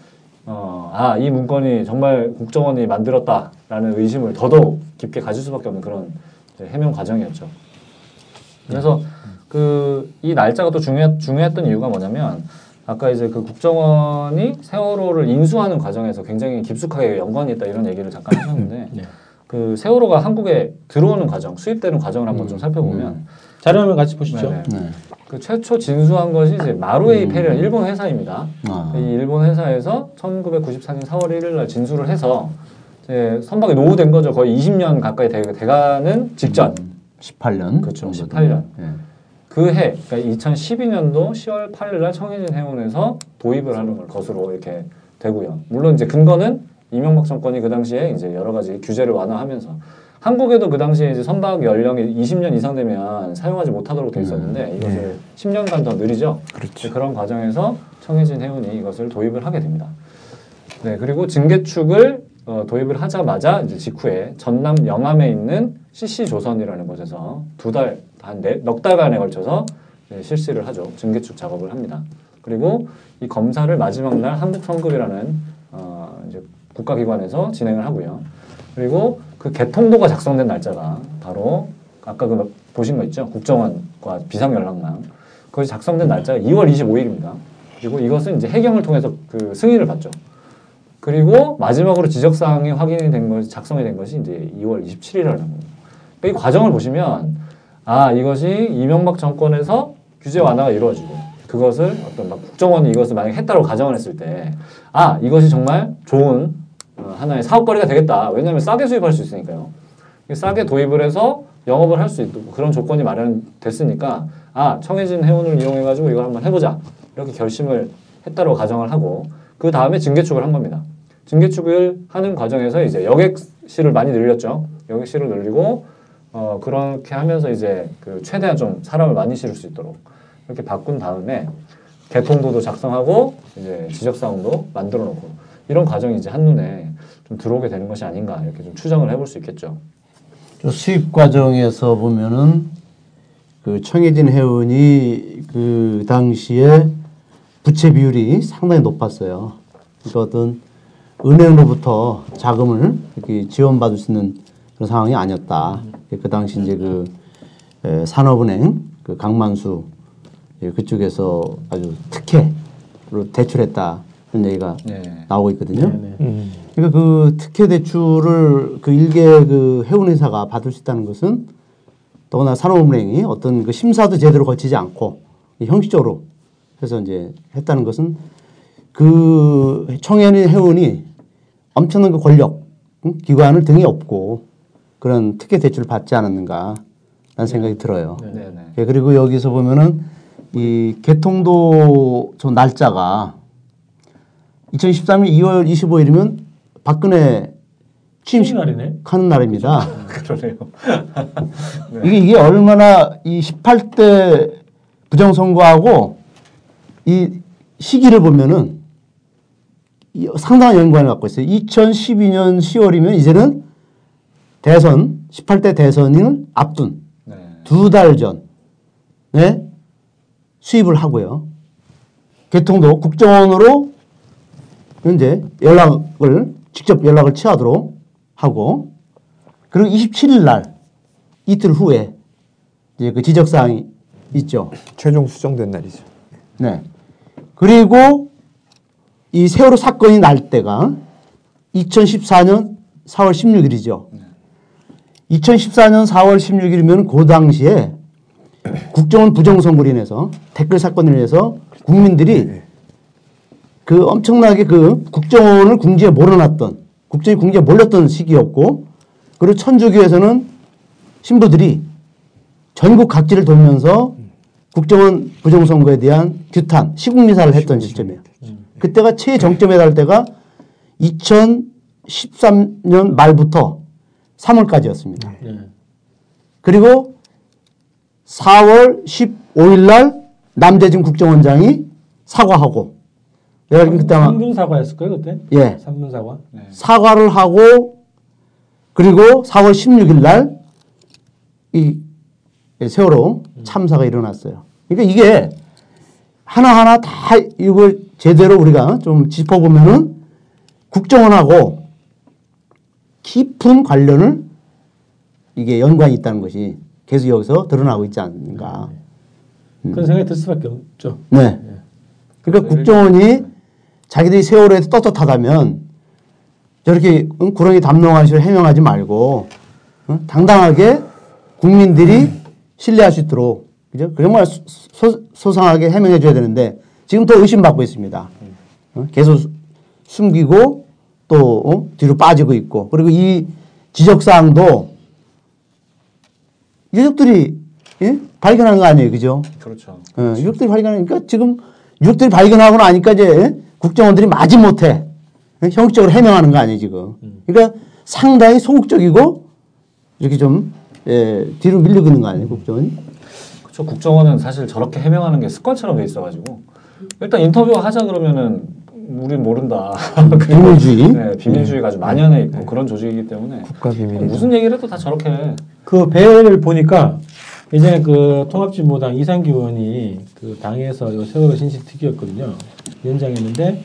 어, 아, 이 문건이 정말 국정원이 만들었다라는 의심을 더더욱 깊게 가질 수밖에 없는 그런 해명 과정이었죠. 그래서 그 이 날짜가 또 중요 중요했던 이유가 뭐냐면 아까 이제 그 국정원이 세월호를 인수하는 과정에서 굉장히 깊숙하게 연관이 있다 이런 얘기를 잠깐 하셨는데 네. 그 세월호가 한국에 들어오는 과정, 수입되는 과정을 한번 좀 살펴보면 자료화면 같이 보시죠. 네네. 네. 그 최초 진수한 것이 이제 마루에이 페리라는 일본 회사입니다. 아. 이 일본 회사에서 1994년 4월 1일 날 진수를 해서 이제 선박이 노후된 거죠. 거의 20년 가까이 돼, 돼가는 직전. 18년. 그렇죠. 정도 18년. 예. 그 해, 그러니까 2012년도 10월 8일 날 청해진 해운에서 도입을 하는 걸 것으로 이렇게 되고요. 물론 이제 근거는 이명박 정권이 그 당시에 이제 여러 가지 규제를 완화하면서 한국에도 그 당시에 이제 선박 연령이 20년 이상 되면 사용하지 못하도록 돼 있었는데 이것을 10년간 더 느리죠. 그렇죠. 그런 과정에서 청해진 해운이 이것을 도입을 하게 됩니다. 네, 그리고 증개축을 어, 도입을 하자마자 이제 직후에 전남 영암에 있는 CC 조선이라는 곳에서 두 달, 한넉 달간에 걸쳐서 네, 실시를 하죠. 증개축 작업을 합니다. 그리고 이 검사를 마지막 날 한국 성급이라는 어, 이제 국가기관에서 진행을 하고요. 그리고 그 개통도가 작성된 날짜가 바로 아까 그 보신 거 있죠? 국정원과 비상연락망. 그것이 작성된 날짜가 2월 25일입니다. 그리고 이것은 이제 해경을 통해서 그 승인을 받죠. 그리고 마지막으로 지적사항이 확인이 된 것이 작성이 된 것이 이제 2월 27일이라는 겁니다. 그러니까 이 과정을 보시면 아 이것이 이명박 정권에서 규제 완화가 이루어지고 그것을 어떤 막 국정원이 이것을 만약 했다고 가정을 했을 때 아 이것이 정말 좋은 어, 하나의 사업거리가 되겠다. 왜냐하면 싸게 수입할 수 있으니까요. 싸게 도입을 해서 영업을 할 수 있도록 그런 조건이 마련됐으니까 아 청해진 해운을 이용해 가지고 이걸 한번 해보자 이렇게 결심을 했다고 가정을 하고 그 다음에 증개축을 한 겁니다. 증개축을 하는 과정에서 이제 여객실을 많이 늘렸죠. 여객실을 늘리고 어 그렇게 하면서 이제 그 최대한 좀 사람을 많이 실을 수 있도록 이렇게 바꾼 다음에 개통도도 작성하고 이제 지적 사항도 만들어 놓고 이런 과정이 이제 한눈에 좀 들어오게 되는 것이 아닌가 이렇게 좀 추정을 해볼 수 있겠죠. 저 수입 과정에서 보면은 그 청해진 해운이 그 당시에 부채 비율이 상당히 높았어요. 그러니까 어떤 은행으로부터 자금을 이렇게 지원받을 수 있는 그런 상황이 아니었다. 그 당시 이제 그 에, 산업은행 그 강만수 예, 그쪽에서 아주 특혜로 대출했다 그런 얘기가 네. 나오고 있거든요. 네, 네. 음. 그러니까 그 특혜 대출을 그 일개 그 해운 회사가 받을 수 있다는 것은 더구나 산업은행이 어떤 그 심사도 제대로 거치지 않고 형식적으로 해서 이제 했다는 것은 그 청해진 해운이 엄청난 그 권력 응? 기관을 등에 업고 그런 특혜 대출을 받지 않았는가 라는 생각이 들어요. 네, 네. 예, 그리고 여기서 보면은 이 개통도 저 날짜가 2013년 2월 25일이면 박근혜 취임식 날이네. 하는 날입니다. 그러네요. 이게 이게 얼마나 이 18대 부정선거하고 이 시기를 보면은 이 상당한 연관을 갖고 있어요. 2012년 10월이면 이제는 대선 18대 대선을 앞둔 네. 두달 전에 수입을 하고요. 개통도 국정원으로 현재 연락을 직접 연락을 취하도록 하고 그리고 27일 날 이틀 후에 이제 그 지적 사항이 있죠. 최종 수정된 날이죠. 네. 그리고 이 세월호 사건이 날 때가 2014년 4월 16일이죠. 2014년 4월 16일이면 그 당시에 국정원 부정선거로 인해서 댓글 사건으로 인해서 국민들이 그 엄청나게 그 국정원을 궁지에 몰아놨던 국정이 궁지에 몰렸던 시기였고 그리고 천주교에서는 신부들이 전국 각지를 돌면서 국정원 부정선거에 대한 규탄, 시국미사를 했던 시점이에요. 그때가 최정점에 달 때가 2013년 말부터 3월까지였습니다. 네. 그리고 4월 15일 날 남재진 국정원장이 사과하고 내가 그때 아마 3분 사과였을 거예요 그때. 예 3분 사과. 사과를 하고 그리고 4월 16일 날 이 세월호 참사가 일어났어요. 그러니까 이게 하나하나 다 이걸 제대로 우리가 좀 짚어보면은 국정원하고 깊은 관련을 이게 연관이 있다는 것이 계속 여기서 드러나고 있지 않는가. 그런 생각이 들 수밖에 없죠. 네. 그러니까 국정원이 자기들이 세월호에서 떳떳하다면 저렇게 응? 구렁이 식으로 해명하지 말고 응? 당당하게 국민들이 신뢰할 수 있도록 그죠? 그 정말 소, 소, 소상하게 해명해 줘야 되는데 지금 또 의심받고 있습니다. 어? 계속 수- 숨기고 또 어? 뒤로 빠지고 있고 그리고 이 지적 사항도 유족들이 예? 발견한 거 아니에요, 그죠? 그렇죠. 어, 유족들이 발견하니까 지금 유족들이 발견하고 나니까 이제 국정원들이 마지못해 형식적으로 해명하는 거 아니에요 지금. 그러니까 상당히 소극적이고 이렇게 좀 예, 뒤로 밀리고 있는 거 아니에요 국정원이? 그렇죠. 국정원은 사실 저렇게 해명하는 게 습관처럼 돼 있어가지고 일단 인터뷰 하자 그러면은 우린 모른다. 비밀주의. 네, 비밀주의가 아주 만연해 있고 그런 조직이기 때문에 국가 비밀이죠. 무슨 얘기를 해도 다 저렇게 해. 그 배를 보니까 예전에 그 통합진보당 이상기 의원이 그 당에서 요 세월호 신식 특위였거든요. 위원장이었는데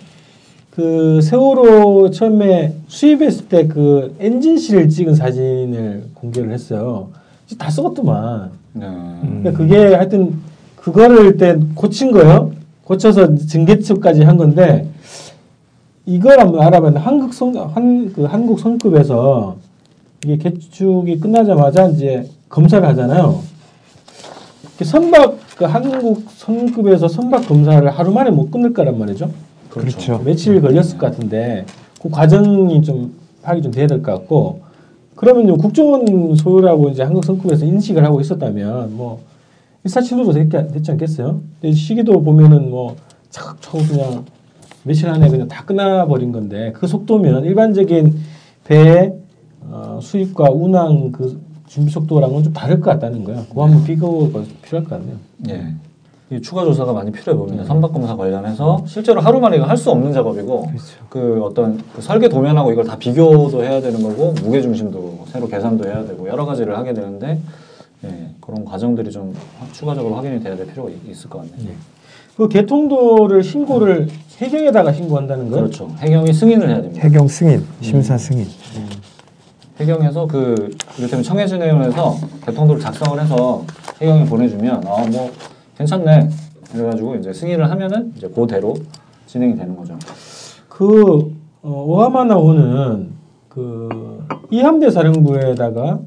그 세월호 처음에 수입했을 때 그 엔진실을 찍은 사진을 공개를 했어요. 다 썩었더만. 네. 근데 그게 하여튼 그거를 일단 고친 거예요. 고쳐서 증개축까지 한 건데 이걸 한번 알아봤는데 한국 성, 한, 그 한국 성급에서 이게 개축이 끝나자마자 이제 검사를 하잖아요. 선박 그 한국 성급에서 선박 검사를 하루 만에 못 끝낼 거란 말이죠. 그렇죠. 며칠 걸렸을 것 같은데 그 과정이 좀 파악이 좀 돼야 될 것 같고 그러면 요 국정원 소유라고 이제 한국 성급에서 인식을 하고 있었다면 뭐 일사천리로 됐, 됐지 않겠어요? 근데 시기도 보면은 뭐 차곡차곡 그냥 며칠 안에 그냥 다 끝나버린 건데 그 속도면 일반적인 배 어, 수입과 운항 그 준비 속도랑은 좀 다를 것 같다는 거야. 그거 한번 비교가 필요할 것 같네요. 예. 이 추가 조사가 많이 필요해 보입니다. 선박 검사 관련해서 실제로 하루 만에 이거 할 수 없는 작업이고 그 어떤 그 설계 도면하고 이걸 다 비교도 해야 되는 거고 무게 중심도 새로 계산도 해야 되고 여러 가지를 하게 되는데 예, 그런 과정들이 좀 화- 추가적으로 확인이 돼야 될 필요가 있- 있을 것 같네요. 그 개통도를 신고를 해경에다가 신고한다는 거예요? 그렇죠. 해경이 승인을 해야 됩니다. 해경 승인, 심사 승인. 해경에서 그 이를테면 청해진해원에서 개통도를 작성을 해서 해경에 보내주면 아 뭐 괜찮네 그래가지고 이제 승인을 하면은 이제 그대로 진행이 되는 거죠. 그 어, 오하마나오는 그 이함대 사령부에다가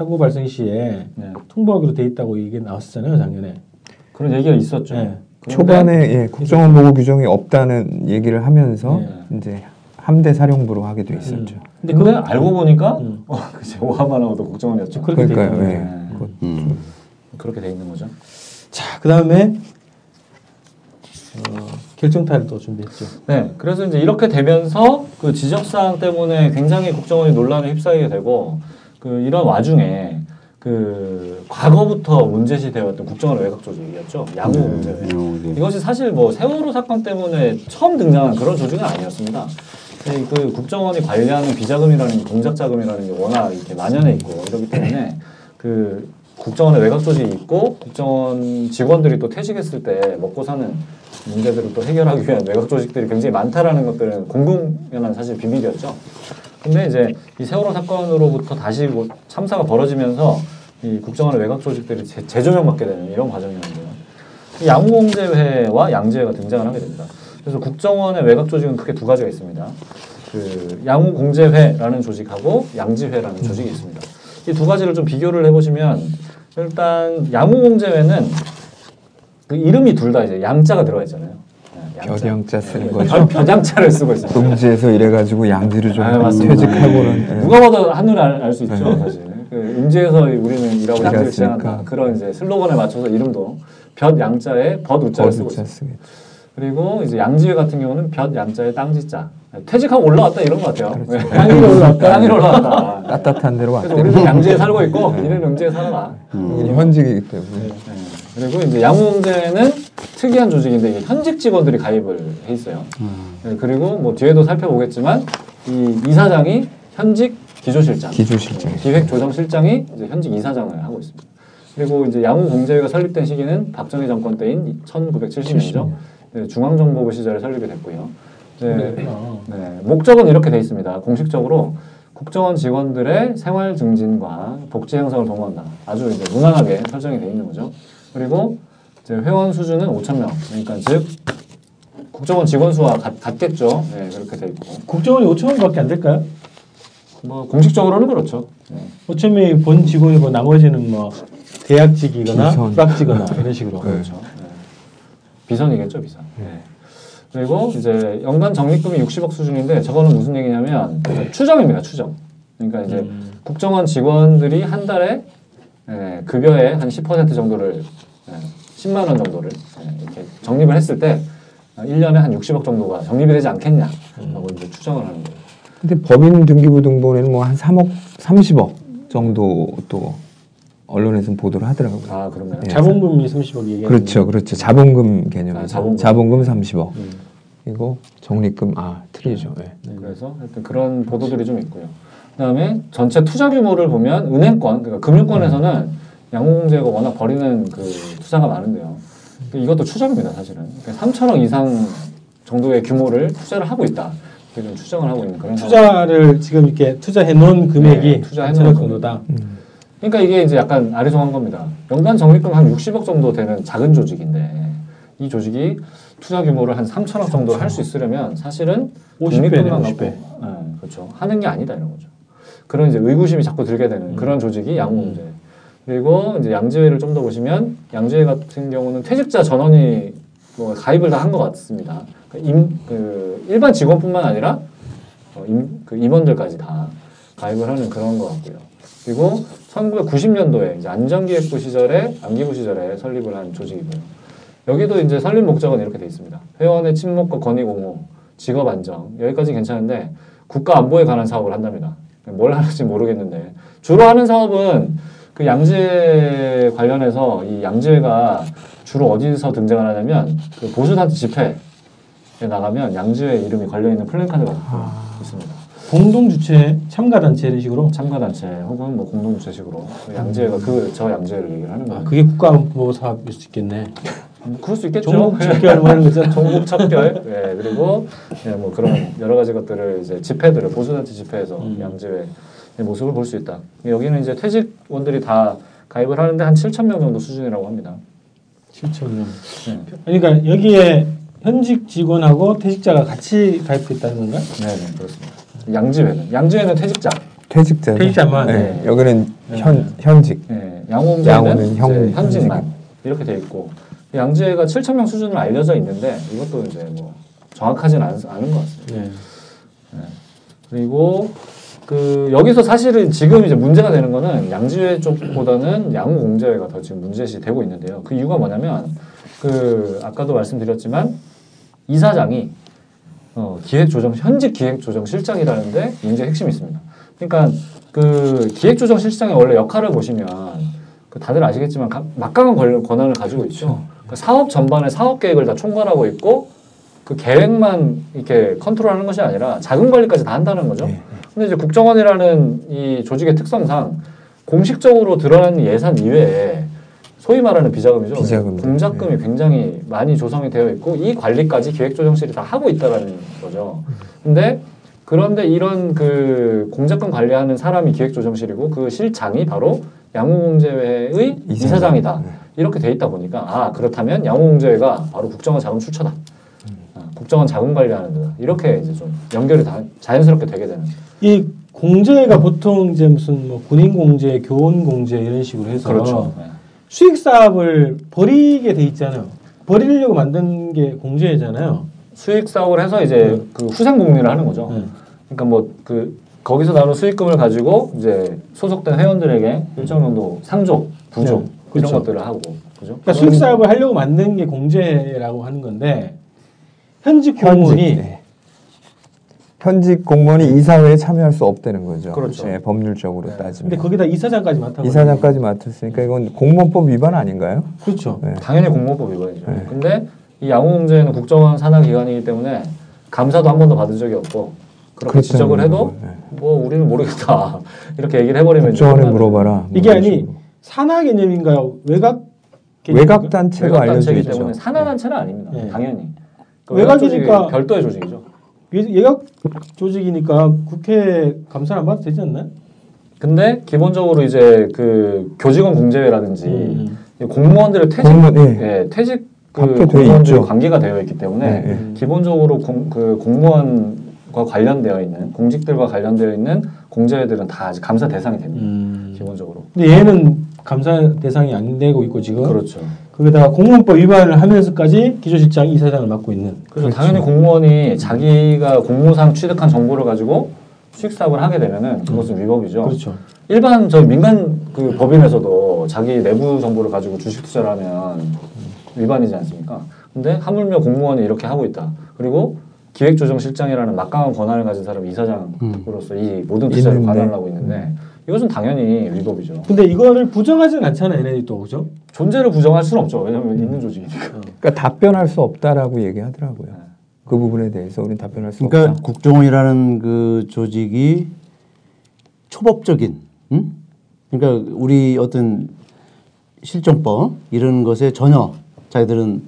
사고 발생 시에 네. 통보하기로 돼 있다고 이게 나왔었잖아요 작년에. 그런 얘기가 있었죠. 네. 초반에 예, 국정원 보고 규정이 없다는 얘기를 하면서 네. 이제 함대 사령부로 하게 돼 있었죠. 근데 그거 알고 보니까 음. 어, 오하마나오도 국정원이었죠. 그러니까요. 예. 네. 그것 음. 그렇게 돼 있는 거죠. 자, 그 다음에 어, 결정타를 또 준비했죠. 네, 그래서 이제 이렇게 되면서 그 지적사항 때문에 굉장히 국정원이 논란에 휩싸이게 되고 그 이런 와중에 그 과거부터 문제시 되었던 국정원 외곽 조직이었죠. 야구 문제. 음, 이것이 사실 뭐 세월호 사건 때문에 처음 등장한 그런 조직은 아니었습니다. 네, 그 국정원이 관리하는 비자금이라는 게 공작 자금이라는 게 워낙 이렇게 만연해 있고 이러기 때문에 그 국정원의 외곽 조직이 있고 국정원 직원들이 또 퇴직했을 때 먹고 사는 문제들을 또 해결하기 위한 외곽 조직들이 굉장히 많다라는 것들은 공공연한 사실 비밀이었죠. 근데 이제 이 세월호 사건으로부터 다시 뭐 참사가 벌어지면서 이 국정원의 외곽 조직들이 재, 재조명받게 되는 이런 과정이었는데요. 이 양우공제회와 양제회가 등장을 하게 됩니다. 그래서 국정원의 외곽 조직은 크게 두 가지가 있습니다. 그 양우공제회라는 조직하고 양지회라는 조직이 있습니다. 이 두 가지를 좀 비교를 해보시면 일단 양우공제회는 그 이름이 둘 다 이제 양자가 들어가 있잖아요. 네. 벼량자 쓰는 거죠. 벼- 벼장자를 쓰고 있어요. 음지에서 이래가지고 양지를 좀 아. 퇴직하고는 네. 예. 누가 봐도 한눈에 알 수 있죠, 사실. 그 음지에서 우리는 일하고 양지를. 지향한다. 그런 이제 슬로건에 맞춰서 이름도 볕 양자에 벗 우자를 쓰고 있어요. 그리고 이제 양지회 같은 경우는 볕 양자에 땅지자. 퇴직하고 올라왔다 이런 것 같아요. 그렇죠. 땅 위로 올라왔다. 땅 위로 올라왔다. 따뜻한 데로 그래서 왔대요. 우리는 양지에 살고 있고 니는 음지에 살아라. 여기는 현직이기 때문에. 네. 그리고 이제 양궁제는 특이한 조직인데 이게 현직 직원들이 가입을 해 있어요. 네, 그리고 뭐 뒤에도 살펴보겠지만 이 이사장이 현직 기조실장, 기조실장. 기획조정실장이 이제 현직 이사장을 하고 있습니다. 그리고 이제 양궁공제회가 설립된 시기는 박정희 정권 때인 1970년이죠. 네, 중앙정보부 시절에 설립이 됐고요. 네, 네, 목적은 이렇게 돼 있습니다. 공식적으로 국정원 직원들의 생활 증진과 복지 향상을 도모한다. 아주 이제 무난하게 설정이 돼 있는 거죠. 그리고 회원 수준은 5천 명. 그러니까 즉 국정원 직원 수와 같, 같겠죠. 네, 그렇게 돼 있고. 국정원이 5천 원밖에 안 될까요? 뭐 공식적으로는 그렇죠. 네. 5천 명이 본 직원이고 나머지는 뭐 대학직이거나 비선. 불학직이거나 이런 식으로. 그렇죠. 네. 비선이겠죠, 비선. 네. 그리고 이제 연간 적립금이 60억 수준인데 저거는 무슨 얘기냐면 추정입니다, 추정. 그러니까 이제 음. 국정원 직원들이 한 달에 예, 급여의 한 10% 정도를 예, 10만 원 정도를 예, 이렇게 적립을 했을 때 아, 1년에 한 60억 정도가 적립이 되지 않겠냐라고 이제 추정을 하는 거예요. 근데 법인 등기부 등본에는 뭐 한 3억, 30억 정도 또 언론에서 보도를 하더라고요. 아, 그러면 네. 자본금이 30억 얘기하는 그렇죠, 그렇죠. 자본금 개념에서 아, 자본금. 자본금. 30억. 음. 이거 적립금 아 틀리죠. 예. 그래서 하여튼 그런 보도들이 좀 있고요. 그다음에 전체 투자 규모를 보면 은행권, 그러니까 금융권에서는 양호공제가 워낙 벌이는 그 투자가 많은데요. 이것도 추정입니다, 사실은. 그러니까 3천억 이상 정도의 규모를 투자를 하고 있다. 좀 추정을 하고 있는 그런 상황. 투자를 지금 이렇게 투자해 놓은 금액이 네, 투자해 3천억 놓은 정도다. 음. 그러니까 이게 이제 약간 아리송한 겁니다. 연간 적립금 한 60억 정도 되는 작은 조직인데 이 조직이 투자 규모를 한 3천억 정도 할 수 있으려면 사실은 50 배네, 적립금만 50 배. 갖고 네, 그렇죠. 하는 게 아니다 이런 거죠. 그런 이제 의구심이 자꾸 들게 되는 그런 조직이 양궁제. 그리고 이제 양지회를 좀 더 보시면 양지회 같은 경우는 퇴직자 전원이 뭐 가입을 다 한 것 같습니다. 그러니까 임, 그 일반 직원뿐만 아니라 어, 임, 그 임원들까지 다 가입을 하는 그런 것 같고요. 그리고 1990년도에 이제 안전기획부 시절에 안기부 시절에 설립을 한 조직이고요. 여기도 이제 설립 목적은 이렇게 돼 있습니다. 회원의 친목과 권익 옹호, 직업 안정 여기까지 괜찮은데 국가 안보에 관한 사업을 한답니다. 뭘 하는지 모르겠는데 주로 하는 사업은 그 양재 관련해서 이 양재가 주로 어디서 등장을 하냐면 그 보수단체 집회에 나가면 양재회 이름이 걸려 있는 플랜카드가 있습니다. 공동 주최 참가 단체 이런 식으로. 참가 단체 혹은 뭐 공동 주최식으로 양재회가 그 저 양재회를 얘기를 하는 아, 거예요. 그게 국가 안보 사업일 수 있겠네. 뭐 그럴 수 있겠죠. 전국 집결 하는 거잖아. 전국 척결, 예, 그리고 예, 뭐 그런 여러 가지 것들을 이제 집회들을 보수단체 집회에서 음. 양재회의 모습을 볼 수 있다. 여기는 이제 퇴직원들이 다 가입을 하는데 한 7천 명 정도 수준이라고 합니다. 7천 명. 네, 그러니까 여기에 현직 직원하고 퇴직자가 같이 가입했다는 건가? 네, 네 그렇습니다. 양지회는 양지회는 퇴직자, 퇴직자. 퇴직자만. 네. 네. 여기는 네. 현 현직. 예, 양호음제는 양호는 형- 현직만 현직. 이렇게 돼 있고 양지회가 7천 명 수준으로 알려져 있는데 이것도 이제 뭐 정확하진 않, 않은 것 같습니다. 네. 그리고 그 여기서 사실은 지금 이제 문제가 되는 거는 양지회 쪽보다는 양호공제회가 더 지금 문제시 되고 있는데요. 그 이유가 뭐냐면 그 아까도 말씀드렸지만 이사장이 어, 기획조정 현직 기획조정실장이라는데 문제 핵심이 있습니다. 그러니까 그 기획조정실장의 원래 역할을 보시면 그 다들 아시겠지만 가- 막강한 권- 권한을 가지고 있죠. 그 사업 전반의 사업 계획을 다 총괄하고 있고 그 계획만 이렇게 컨트롤하는 것이 아니라 자금 관리까지 다 한다는 거죠. 근데 이제 국정원이라는 이 조직의 특성상 공식적으로 드러나는 예산 이외에 소위 말하는 비자금이죠. 비자금. 공작금이 굉장히 많이 조성이 되어 있고 이 관리까지 기획조정실이 다 하고 있다라는 거죠. 근데 그런데 이런 그 공작금 관리하는 사람이 기획조정실이고 그 실장이 바로 양호공제회의 이사장. 이사장이다. 네. 이렇게 돼 있다 보니까 아 그렇다면 양호공제회가 바로 국정원 자금 출처다. 아, 국정원 자금 관리하는 데다. 이렇게 이제 좀 연결이 다 자연스럽게 되게 되는. 이 공제가 보통 이제 무슨 뭐 군인 공제, 교원 공제 이런 식으로 해서 그렇죠. 네. 수익 사업을 벌이게 돼 있잖아요. 벌이려고 만든 게 공제잖아요. 수익 사업을 해서 이제 그 후생 복리를 하는 거죠. 네. 그러니까 뭐 그 거기서 나오는 수익금을 가지고 이제 소속된 회원들에게 일정 정도 상조, 부조 네, 그렇죠. 이런 것들을 하고 그죠? 그러니까 수익 사업을 하려고 만든 게 공제라고 하는 건데 현직 공무원이 네. 현직 공무원이 이사회에 참여할 수 없다는 거죠. 그렇죠. 예, 법률적으로 네. 따지면. 근데 거기다 이사장까지 맡아 이사장까지 맡았으니까 이건 공무원법 위반 아닌가요? 그렇죠. 네. 당연히 공무원법 위반이죠. 네. 근데 이 양호공제는 국정원 산하 기관이기 때문에 감사도 한 번도 받은 적이 없고 그렇게 그렇다는 지적을 해도 네. 뭐 우리는 모르겠다 이렇게 얘기를 해버리면 국정원에 물어봐라. 뭐 이게 아니. 산하 개념인가요? 외곽 개념인가? 외곽 단체가 외곽 알려져 단체이기 있죠. 때문에 산하 단체는 아닙니다. 네. 당연히 그 외곽이니까- 외곽 조직이 별도의 조직이죠. 외- 외곽 조직이니까 국회 감사를 안 받아도 되지 않나요? 근데 기본적으로 이제 그 교직원 공제회라든지 음. 이 공무원들의 퇴직 공무원, 예. 예, 퇴직 그 있죠. 관계가 되어 있기 때문에 네, 네. 기본적으로 공, 그 공무원과 관련되어 있는 공직들과 관련되어 있는 공제회들은 다 감사 대상이 됩니다. 음. 기본적으로. 근데 얘는 감사 대상이 안 되고 있고 지금 그렇죠. 거기다가 공무원법 위반을 하면서까지 기조실장이 이사장을 맡고 있는 그래서 당연히 공무원이 자기가 공무상 취득한 정보를 가지고 수익 사업을 하게 되면은 그것은 위법이죠. 그렇죠. 일반 저 민간 그 법인에서도 자기 내부 정보를 가지고 주식 투자를 하면 위반이지 않습니까? 근데 하물며 공무원이 이렇게 하고 있다. 그리고 기획조정실장이라는 막강한 권한을 가진 사람이 이사장으로서 이 모든 투자를 있는데. 관할을 하고 있는데 이것은 당연히 위법이죠. 근데 이거를 부정하진 않잖아요, 얘네들이 또 그죠? 존재를 부정할 수는 없죠. 왜냐하면 있는 조직이니까. 그러니까 답변할 수 없다라고 얘기하더라고요. 그 부분에 대해서 우리는 답변할 수 그러니까 없다. 국정원이라는 그 조직이 초법적인, 응? 그러니까 우리 어떤 실정법 이런 것에 전혀 자기들은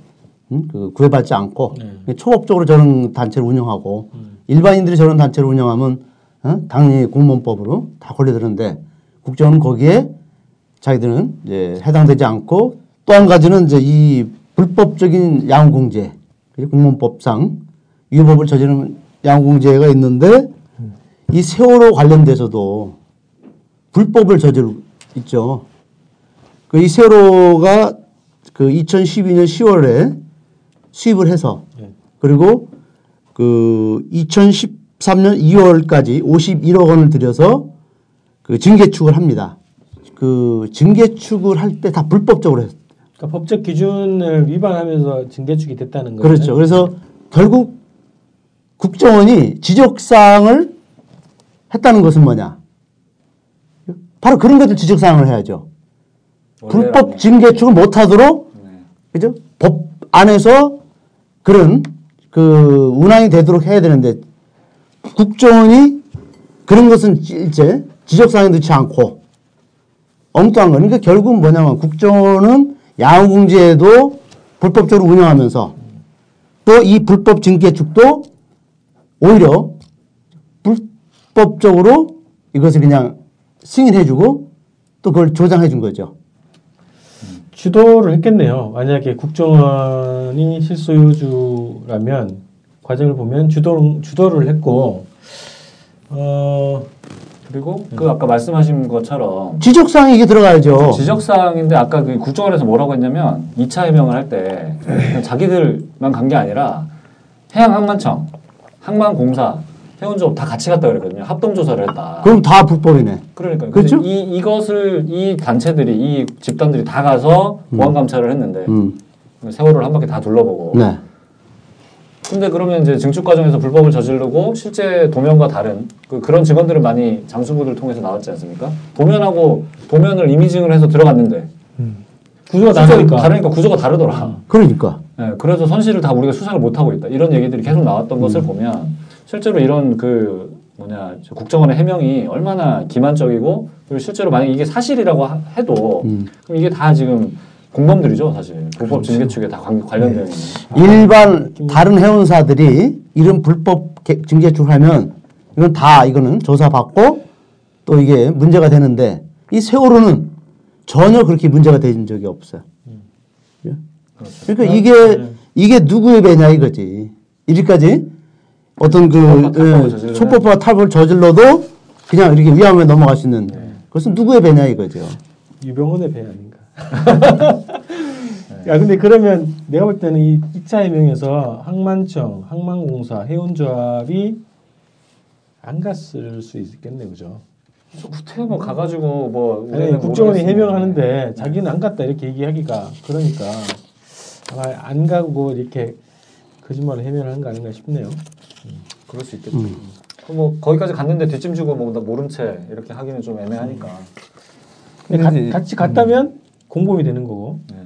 응? 그 구애받지 않고 네. 초법적으로 저런 단체를 운영하고 일반인들이 저런 단체를 운영하면 어? 당연히 공무원법으로 다 걸려드는데 국정원은 거기에 자기들은 이제 해당되지 않고 또 한 가지는 이제 이 불법적인 양공제 공무원법상 위법을 저지르는 양공제가 있는데 이 세월호 관련돼서도 불법을 저지르고 있죠. 그 이 세월호가 그 2012년 10월에 수입을 해서 네. 그리고 그 2013년 2월까지 51억 원을 들여서 그 증개축을 합니다. 그 증개축을 할 때 다 불법적으로 했- 그러니까 법적 기준을 위반하면서 징계축이 됐다는 거죠. 그렇죠. 그래서 결국 국정원이 지적사항을 했다는 것은 뭐냐? 바로 그런 것들 지적사항을 해야죠. 불법 징계축을 못하도록 네. 그죠? 법 안에서 그런 그 운항이 되도록 해야 되는데 국정원이 그런 것은 일제 지적사항에 넣지 않고 엉뚱한 거. 그러니까 결국 뭐냐면 국정원은 양궁제도 불법적으로 운영하면서 또 이 불법 징계축도 오히려 불법적으로 이것을 그냥 승인해주고 또 그걸 조장해준 거죠. 주도를 했겠네요. 만약에 국정원이 실소유주라면 과정을 보면 주도 주도를 했고 어 그리고 그 아까 말씀하신 것처럼 지적사항이 이게 들어가야죠. 지적사항인데 아까 그 국정원에서 뭐라고 했냐면 2차 해명을 할 때 자기들만 간 게 아니라 해양항만청, 항만공사, 해운조업 다 같이 갔다 그랬거든요. 합동조사를 했다. 그럼 다 불법이네. 그러니까 그렇죠? 이 이것을 이 단체들이 이 집단들이 다 가서 보안 감찰을 했는데 음. 세월을 한 바퀴 다 둘러보고 네. 근데 그러면 이제 증축 과정에서 불법을 저지르고 실제 도면과 다른 그 그런 증언들을 많이 장수부들 통해서 나왔지 않습니까? 도면하고 도면을 이미징을 해서 들어갔는데 구조가 실제 다르니까 다르니까 구조가 다르더라. 그러니까. 예, 그래서 선실을 다 우리가 수사를 못 하고 있다. 이런 얘기들이 계속 나왔던 것을 보면 실제로 이런 그 뭐냐 저 국정원의 해명이 얼마나 기만적이고 그리고 실제로 만약 이게 사실이라고 하- 해도 음. 그럼 이게 다 지금 공범들이죠 사실 불법 징계 측에 다 관- 관련되어 있는. 일반 다른 해운사들이 이런 불법 개- 징계축을 하면 이건 다 이거는 조사받고 또 이게 문제가 되는데 이 세월호는 전혀 그렇게 문제가 된 적이 없어요. 예? 그러니까 이게 이게 누구의 배냐 이거지. 이리까지 어떤 그 초법과 탈법을 예, 저질러도 그냥 이렇게 위험에 넘어갈 수 있는 그것은 누구의 배냐 이거죠. 유병원의 배 아닌가. 야 근데 그러면 내가 볼 때는 이 2차 해명에서 항만청, 항만공사, 해운조합이 안 갔을 수 있겠네 그죠? 구태 뭐 가가지고 뭐 아니, 국정원이. 해명하는데 자기는 안 갔다 이렇게 얘기하기가 그러니까 아마 안 가고 이렇게 거짓말을 해명을 한 거 아닌가 싶네요. 그럴 수 있겠죠. 그럼 뭐 거기까지 갔는데 뒷짐 주고 뭐 나 모른 채 이렇게 하기는 좀 애매하니까. 근데 가- 같이 갔다면 공범이 되는 거고 네.